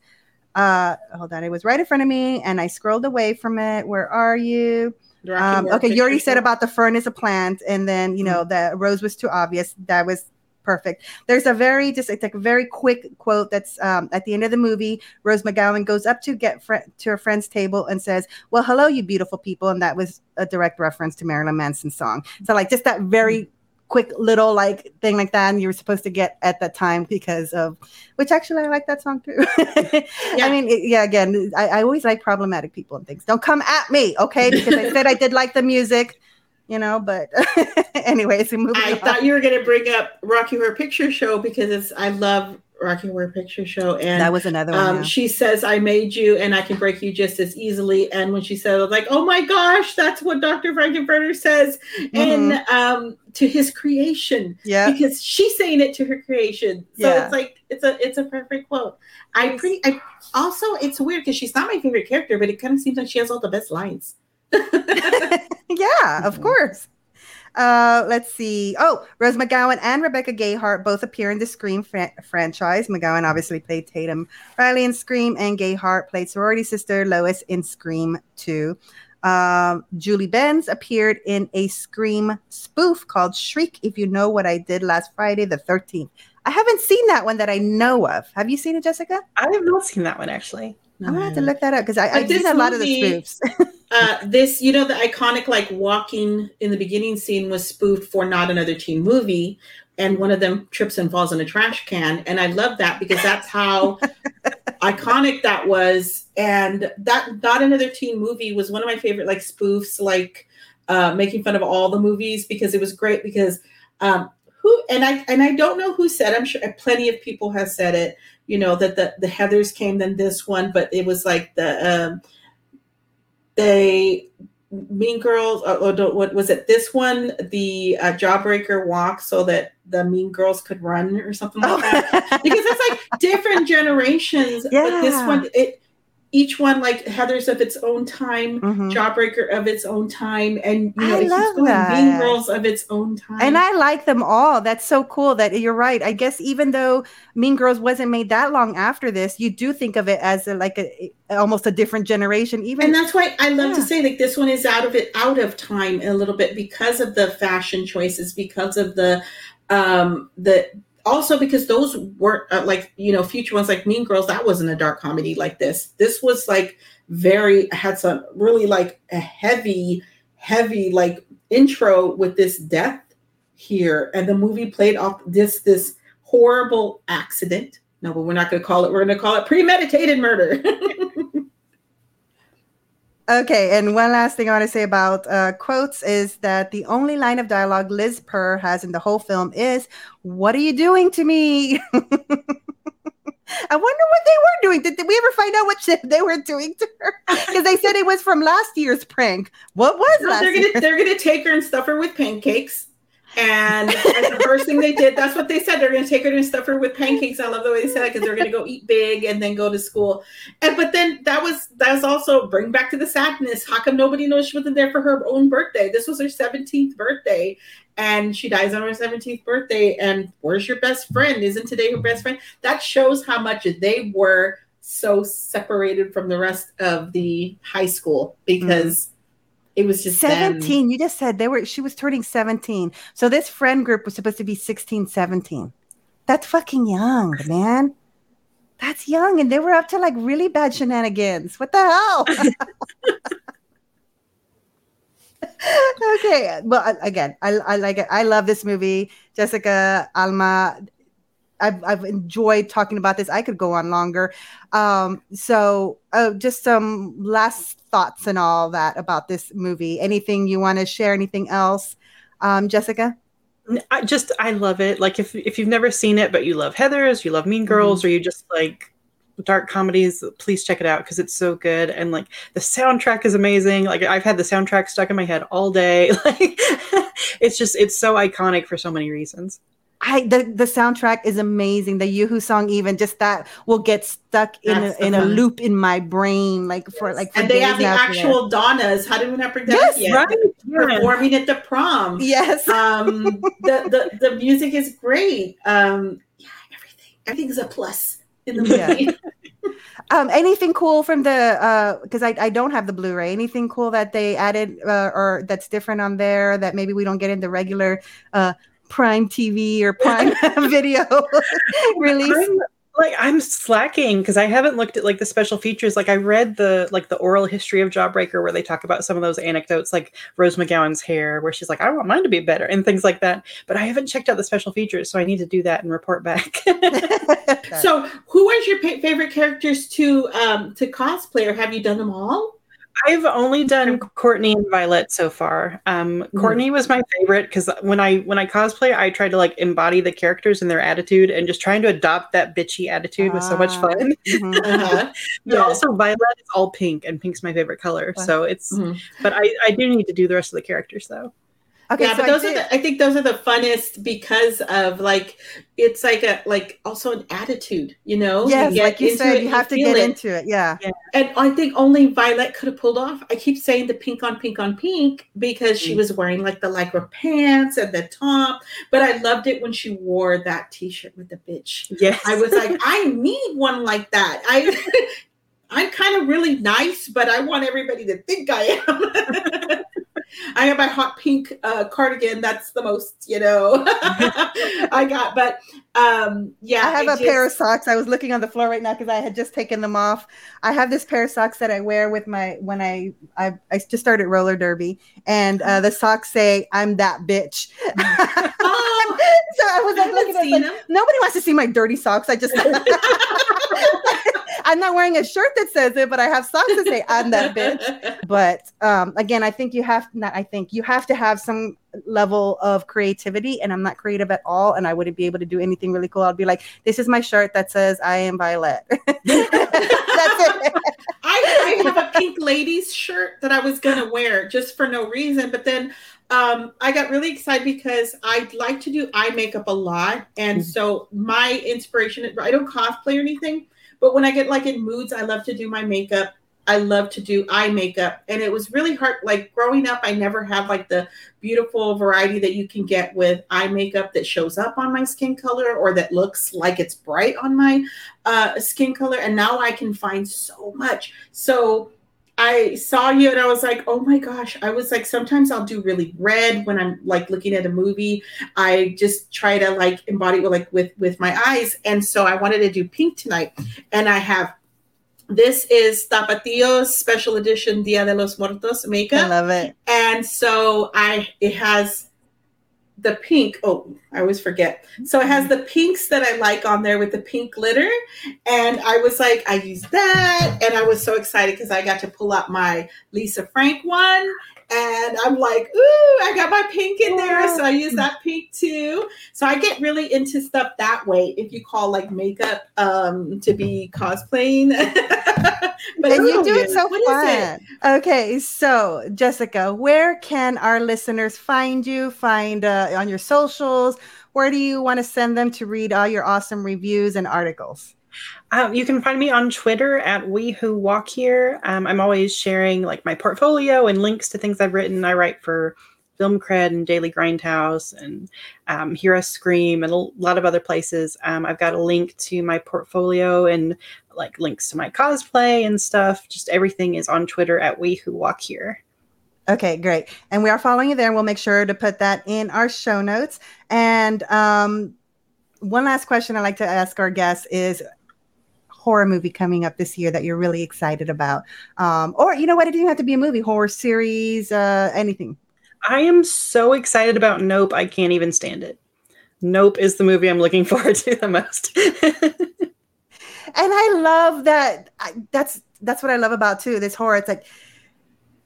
Uh, hold on, it was right in front of me, and I scrolled away from it. Where are you? Um, okay, you already said about the fern is a plant, and then you know mm-hmm. the rose was too obvious. That was perfect. There's a very just like a very quick quote that's um, at the end of the movie. Rose McGowan goes up to get fr- to her friend's table and says, "Well, hello, you beautiful people," and that was a direct reference to Marilyn Manson's song. So like just that very quick little like thing like that and you were supposed to get at that time because of which actually I like that song too. yeah. I mean, it, yeah, again, I, I, always like problematic people and things. Don't come at me, okay? Because I said I did like the music, you know, but anyways, I on. thought you were gonna bring up Rocky Horror Picture Show because it's I love Rocky Horror Picture Show, and that was another one. Um, yeah. She says, "I made you, and I can break you just as easily." And when she said, "I was like, oh my gosh, that's what Dr. Frank-N-Furter says," mm-hmm. and um, to his creation, yeah, because she's saying it to her creation. So yeah. it's like it's a it's a perfect quote. I pretty I also it's weird because she's not my favorite character, but it kind of seems like she has all the best lines. yeah, of course. Uh, let's see. Oh, Rose McGowan and Rebecca Gayheart both appear in the Scream fra- franchise. McGowan obviously played Tatum Riley in Scream, and Gayheart played sorority sister Lois in Scream 2. Um, Julie Benz appeared in a Scream spoof called Shriek, If You Know What I Did Last Friday, the 13th. I haven't seen that one that I know of. Have you seen it, Jessica? I have not seen that one actually. I'm gonna have to look that up because I've seen a lot of the spoofs. uh, this, you know, the iconic like walking in the beginning scene was spoofed for not another teen movie, and one of them trips and falls in a trash can, and I love that because that's how iconic that was. And that not another teen movie was one of my favorite like spoofs, like uh, making fun of all the movies because it was great because um, who and I and I don't know who said. I'm sure plenty of people have said it you know that the the Heathers came than this one, but it was like the um, they Mean Girls. Or, uh, or what was it? This one, the uh, Jawbreaker walk, so that the Mean Girls could run or something like that. because it's like different generations. Yeah. But this one, it each one like Heathers of its own time, mm-hmm. Jawbreaker of its own time, and you know, I love that. Mean Girls of its own time. And I like them all. That's so cool. That you're right. I guess even though Mean Girls wasn't made that long after this, you do think of it as a, like a almost a different generation. Even and that's why I love yeah. to say like this one is out of it out of time a little bit because of the fashion choices, because of the um the also because those weren't uh, like you know future ones like mean girls that wasn't a dark comedy like this. This was like very had some really like a heavy heavy like intro with this death here. And the movie played off this this horrible accident. No but we're not going to call it we're going to call it premeditated murder Okay, and one last thing I want to say about uh, quotes is that the only line of dialogue Liz Purr has in the whole film is, What are you doing to me? I wonder what they were doing. Did, did we ever find out what they were doing to her? Because they said it was from last year's prank. What was no, last they're gonna, They're going to take her and stuff her with pancakes and the first thing they did, that's what they said. They're going to take her and stuff her with pancakes. I love the way they said it because they're going to go eat big and then go to school. And but then that was that was also bring back to the sadness. How come nobody knows she wasn't there for her own birthday? This was her 17th birthday, and she dies on her 17th birthday. And where's your best friend? Isn't today her best friend? That shows how much they were so separated from the rest of the high school because. It was just 17 them. you just said they were she was turning 17 so this friend group was supposed to be 16 17 that's fucking young man. That's young and they were up to like really bad shenanigans. What the hell? Okay well again I, I like it. I love this movie. Jessica alma I've, I've enjoyed talking about this. I could go on longer. Um, so, uh, just some last thoughts and all that about this movie. Anything you want to share? Anything else, um, Jessica? I just I love it. Like if if you've never seen it, but you love Heathers, you love Mean Girls, mm-hmm. or you just like dark comedies, please check it out because it's so good. And like the soundtrack is amazing. Like I've had the soundtrack stuck in my head all day. Like it's just it's so iconic for so many reasons. I the, the soundtrack is amazing. The Yoo-Hoo song, even just that, will get stuck in a, in a loop in my brain, like yes. for like. For and they have the actual Donnas. How did we not bring that yes, yet? Right. Performing at the prom. Yes. Um, the, the the music is great. Um, yeah, everything everything is a plus in the movie. Yeah. um, anything cool from the because uh, I, I don't have the Blu-ray. Anything cool that they added uh, or that's different on there that maybe we don't get in the regular uh, Prime TV or Prime Video release? I'm, like I'm slacking because I haven't looked at like the special features. Like I read the like the oral history of Jawbreaker where they talk about some of those anecdotes, like Rose McGowan's hair, where she's like, "I want mine to be better" and things like that. But I haven't checked out the special features, so I need to do that and report back. so, who was your pa- favorite characters to um to cosplay, or have you done them all? I've only done Courtney and Violet so far. Um, mm-hmm. Courtney was my favorite because when I when I cosplay, I try to like embody the characters and their attitude, and just trying to adopt that bitchy attitude was so much ah, fun. Mm-hmm. uh-huh. but yeah. also, Violet is all pink, and pink's my favorite color. So it's. Mm-hmm. But I I do need to do the rest of the characters though. Okay, yeah, so but those are the, I think those are the funnest because of like it's like a like also an attitude, you know. Yes, you like you said, you have to get it. into it. Yeah. yeah. And I think only Violet could have pulled off. I keep saying the pink on pink on pink because mm. she was wearing like the lycra pants and the top, but I loved it when she wore that t-shirt with the bitch. Yes. I was like, I need one like that. I I'm kind of really nice, but I want everybody to think I am. I have my hot pink uh, cardigan. That's the most, you know, I got. But um, yeah, I have a just... pair of socks. I was looking on the floor right now because I had just taken them off. I have this pair of socks that I wear with my when I I, I just started roller derby, and uh, the socks say "I'm that bitch." oh, so I was like looking at like, nobody wants to see my dirty socks. I just. I'm not wearing a shirt that says it, but I have socks that say I'm that bitch. But um, again, I think you have not. I think you have to have some level of creativity, and I'm not creative at all, and I wouldn't be able to do anything really cool. I'd be like, this is my shirt that says I am Violet. That's it. I, I have a pink ladies shirt that I was gonna wear just for no reason, but then um, I got really excited because I like to do eye makeup a lot. And mm-hmm. so my inspiration, I don't cosplay or anything, but when I get like in moods, I love to do my makeup. I love to do eye makeup. And it was really hard. Like growing up, I never had like the beautiful variety that you can get with eye makeup that shows up on my skin color or that looks like it's bright on my uh, skin color. And now I can find so much. So I saw you and I was like, oh my gosh. I was like, sometimes I'll do really red when I'm like looking at a movie. I just try to like embody with like with with my eyes. And so I wanted to do pink tonight. And I have this is Tapatio's special edition Dia de los Muertos makeup. I love it. And so I it has the pink. Oh, I always forget. So it has mm-hmm. the pinks that I like on there with the pink glitter. And I was like, I used that. And I was so excited because I got to pull out my Lisa Frank one. And I'm like, ooh, I got my pink in there. So I use that pink too. So I get really into stuff that way if you call like makeup um, to be cosplaying. but and you do it so what fun. It? Okay, so Jessica, where can our listeners find you? Find uh, on your socials? Where do you want to send them to read all your awesome reviews and articles? Um, you can find me on Twitter at We Who Walk Here. Um, I'm always sharing like my portfolio and links to things I've written. I write for Film Cred and Daily Grindhouse and um, Hear Us Scream and a lot of other places. Um, I've got a link to my portfolio and like links to my cosplay and stuff. Just everything is on Twitter at We Who Walk Here. Okay, great. And we are following you there. We'll make sure to put that in our show notes. And um, one last question I like to ask our guests is horror movie coming up this year that you're really excited about? Um, or, you know what? It didn't have to be a movie, horror series, uh, anything. I am so excited about Nope. I can't even stand it. Nope is the movie I'm looking forward to the most. and I love that. That's that's what I love about too. This horror. It's like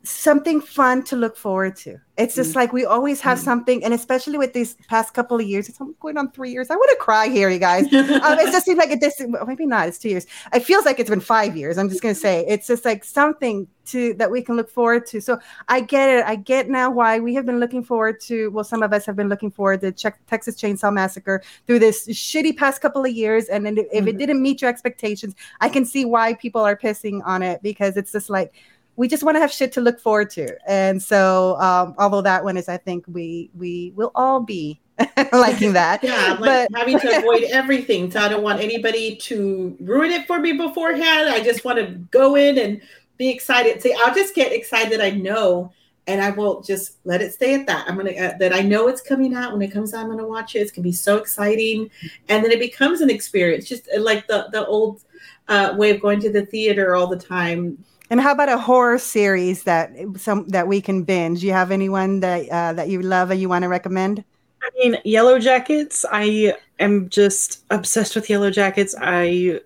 something fun to look forward to. It's just mm. like we always have mm. something, and especially with these past couple of years, it's going on three years. I want to cry here, you guys. um, it just seems like it this maybe not. It's two years. It feels like it's been five years. I'm just gonna say it's just like something to that we can look forward to. So I get it. I get now why we have been looking forward to. Well, some of us have been looking forward to check Texas Chainsaw Massacre through this shitty past couple of years, and then if mm-hmm. it didn't meet your expectations, I can see why people are pissing on it because it's just like we just want to have shit to look forward to. And so, um, although that one is, I think we we will all be liking that. Yeah, like but having to avoid everything. So I don't want anybody to ruin it for me beforehand. I just want to go in and be excited. See, I'll just get excited. I know, and I will just let it stay at that. I'm gonna uh, that I know it's coming out. When it comes out, I'm gonna watch it. It's gonna be so exciting, and then it becomes an experience, just uh, like the the old uh, way of going to the theater all the time. And how about a horror series that some that we can binge? You have anyone that uh, that you love and you want to recommend? I mean, Yellowjackets. I am just obsessed with Yellowjackets. I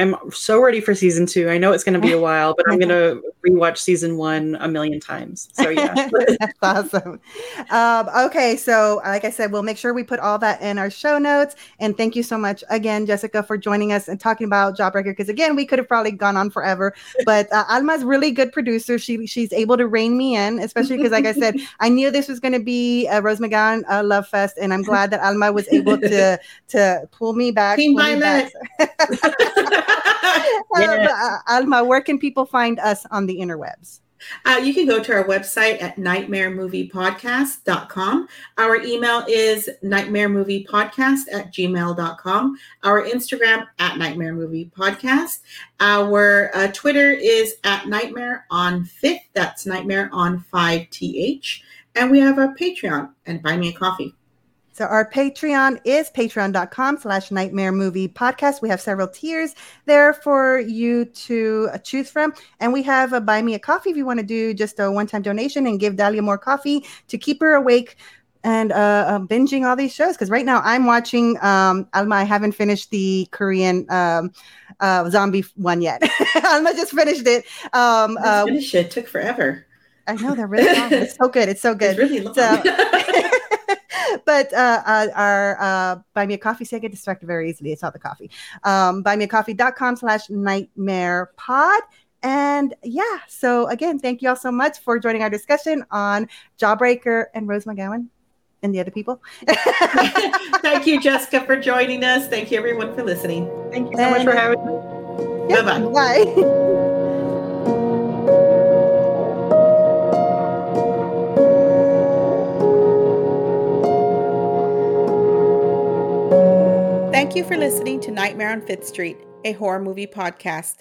am so ready for season two. I know it's going to be a while, but I'm going to rewatch season one a million times. So yeah, that's awesome. Um, okay, so like I said, we'll make sure we put all that in our show notes. And thank you so much again, Jessica, for joining us and talking about Jawbreaker. Because again, we could have probably gone on forever, but uh, Alma's really good producer. She she's able to rein me in, especially because, like I said, I knew this was going to be a Rose McGowan uh, Love Fest, and I'm glad that Alma was able to to pull me back. Team pull me back. Yeah. uh, Alma, where can people find us on the interwebs? Uh, you can go to our website at nightmaremoviepodcast.com. Our email is nightmaremoviepodcast at gmail.com. Our Instagram at nightmaremoviepodcast. Our uh, Twitter is at nightmare on fifth. That's nightmare on 5th. And we have a Patreon and buy me a coffee. So our Patreon is patreon.com slash nightmare movie podcast. We have several tiers there for you to choose from. And we have a buy me a coffee if you want to do just a one-time donation and give Dalia more coffee to keep her awake and uh, uh, binging all these shows. Because right now I'm watching um, Alma. I haven't finished the Korean um, uh, zombie one yet. Alma just finished it. Um, uh, it. it. Took forever. I know they're really long. It's so good. It's so good. It's really long. So, but uh, uh, our uh, buy me a coffee. See, I get distracted very easily. It's not the coffee. Um, buymeacoffee.com slash nightmare pod. And yeah, so again, thank you all so much for joining our discussion on Jawbreaker and Rose McGowan and the other people. thank you, Jessica, for joining us. Thank you, everyone, for listening. Thank you so and, much for having me. Yeah, bye-bye. Bye. Thank you for listening to Nightmare on Fifth Street, a horror movie podcast.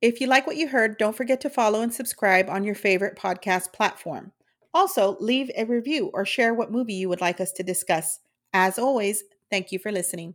If you like what you heard, don't forget to follow and subscribe on your favorite podcast platform. Also, leave a review or share what movie you would like us to discuss. As always, thank you for listening.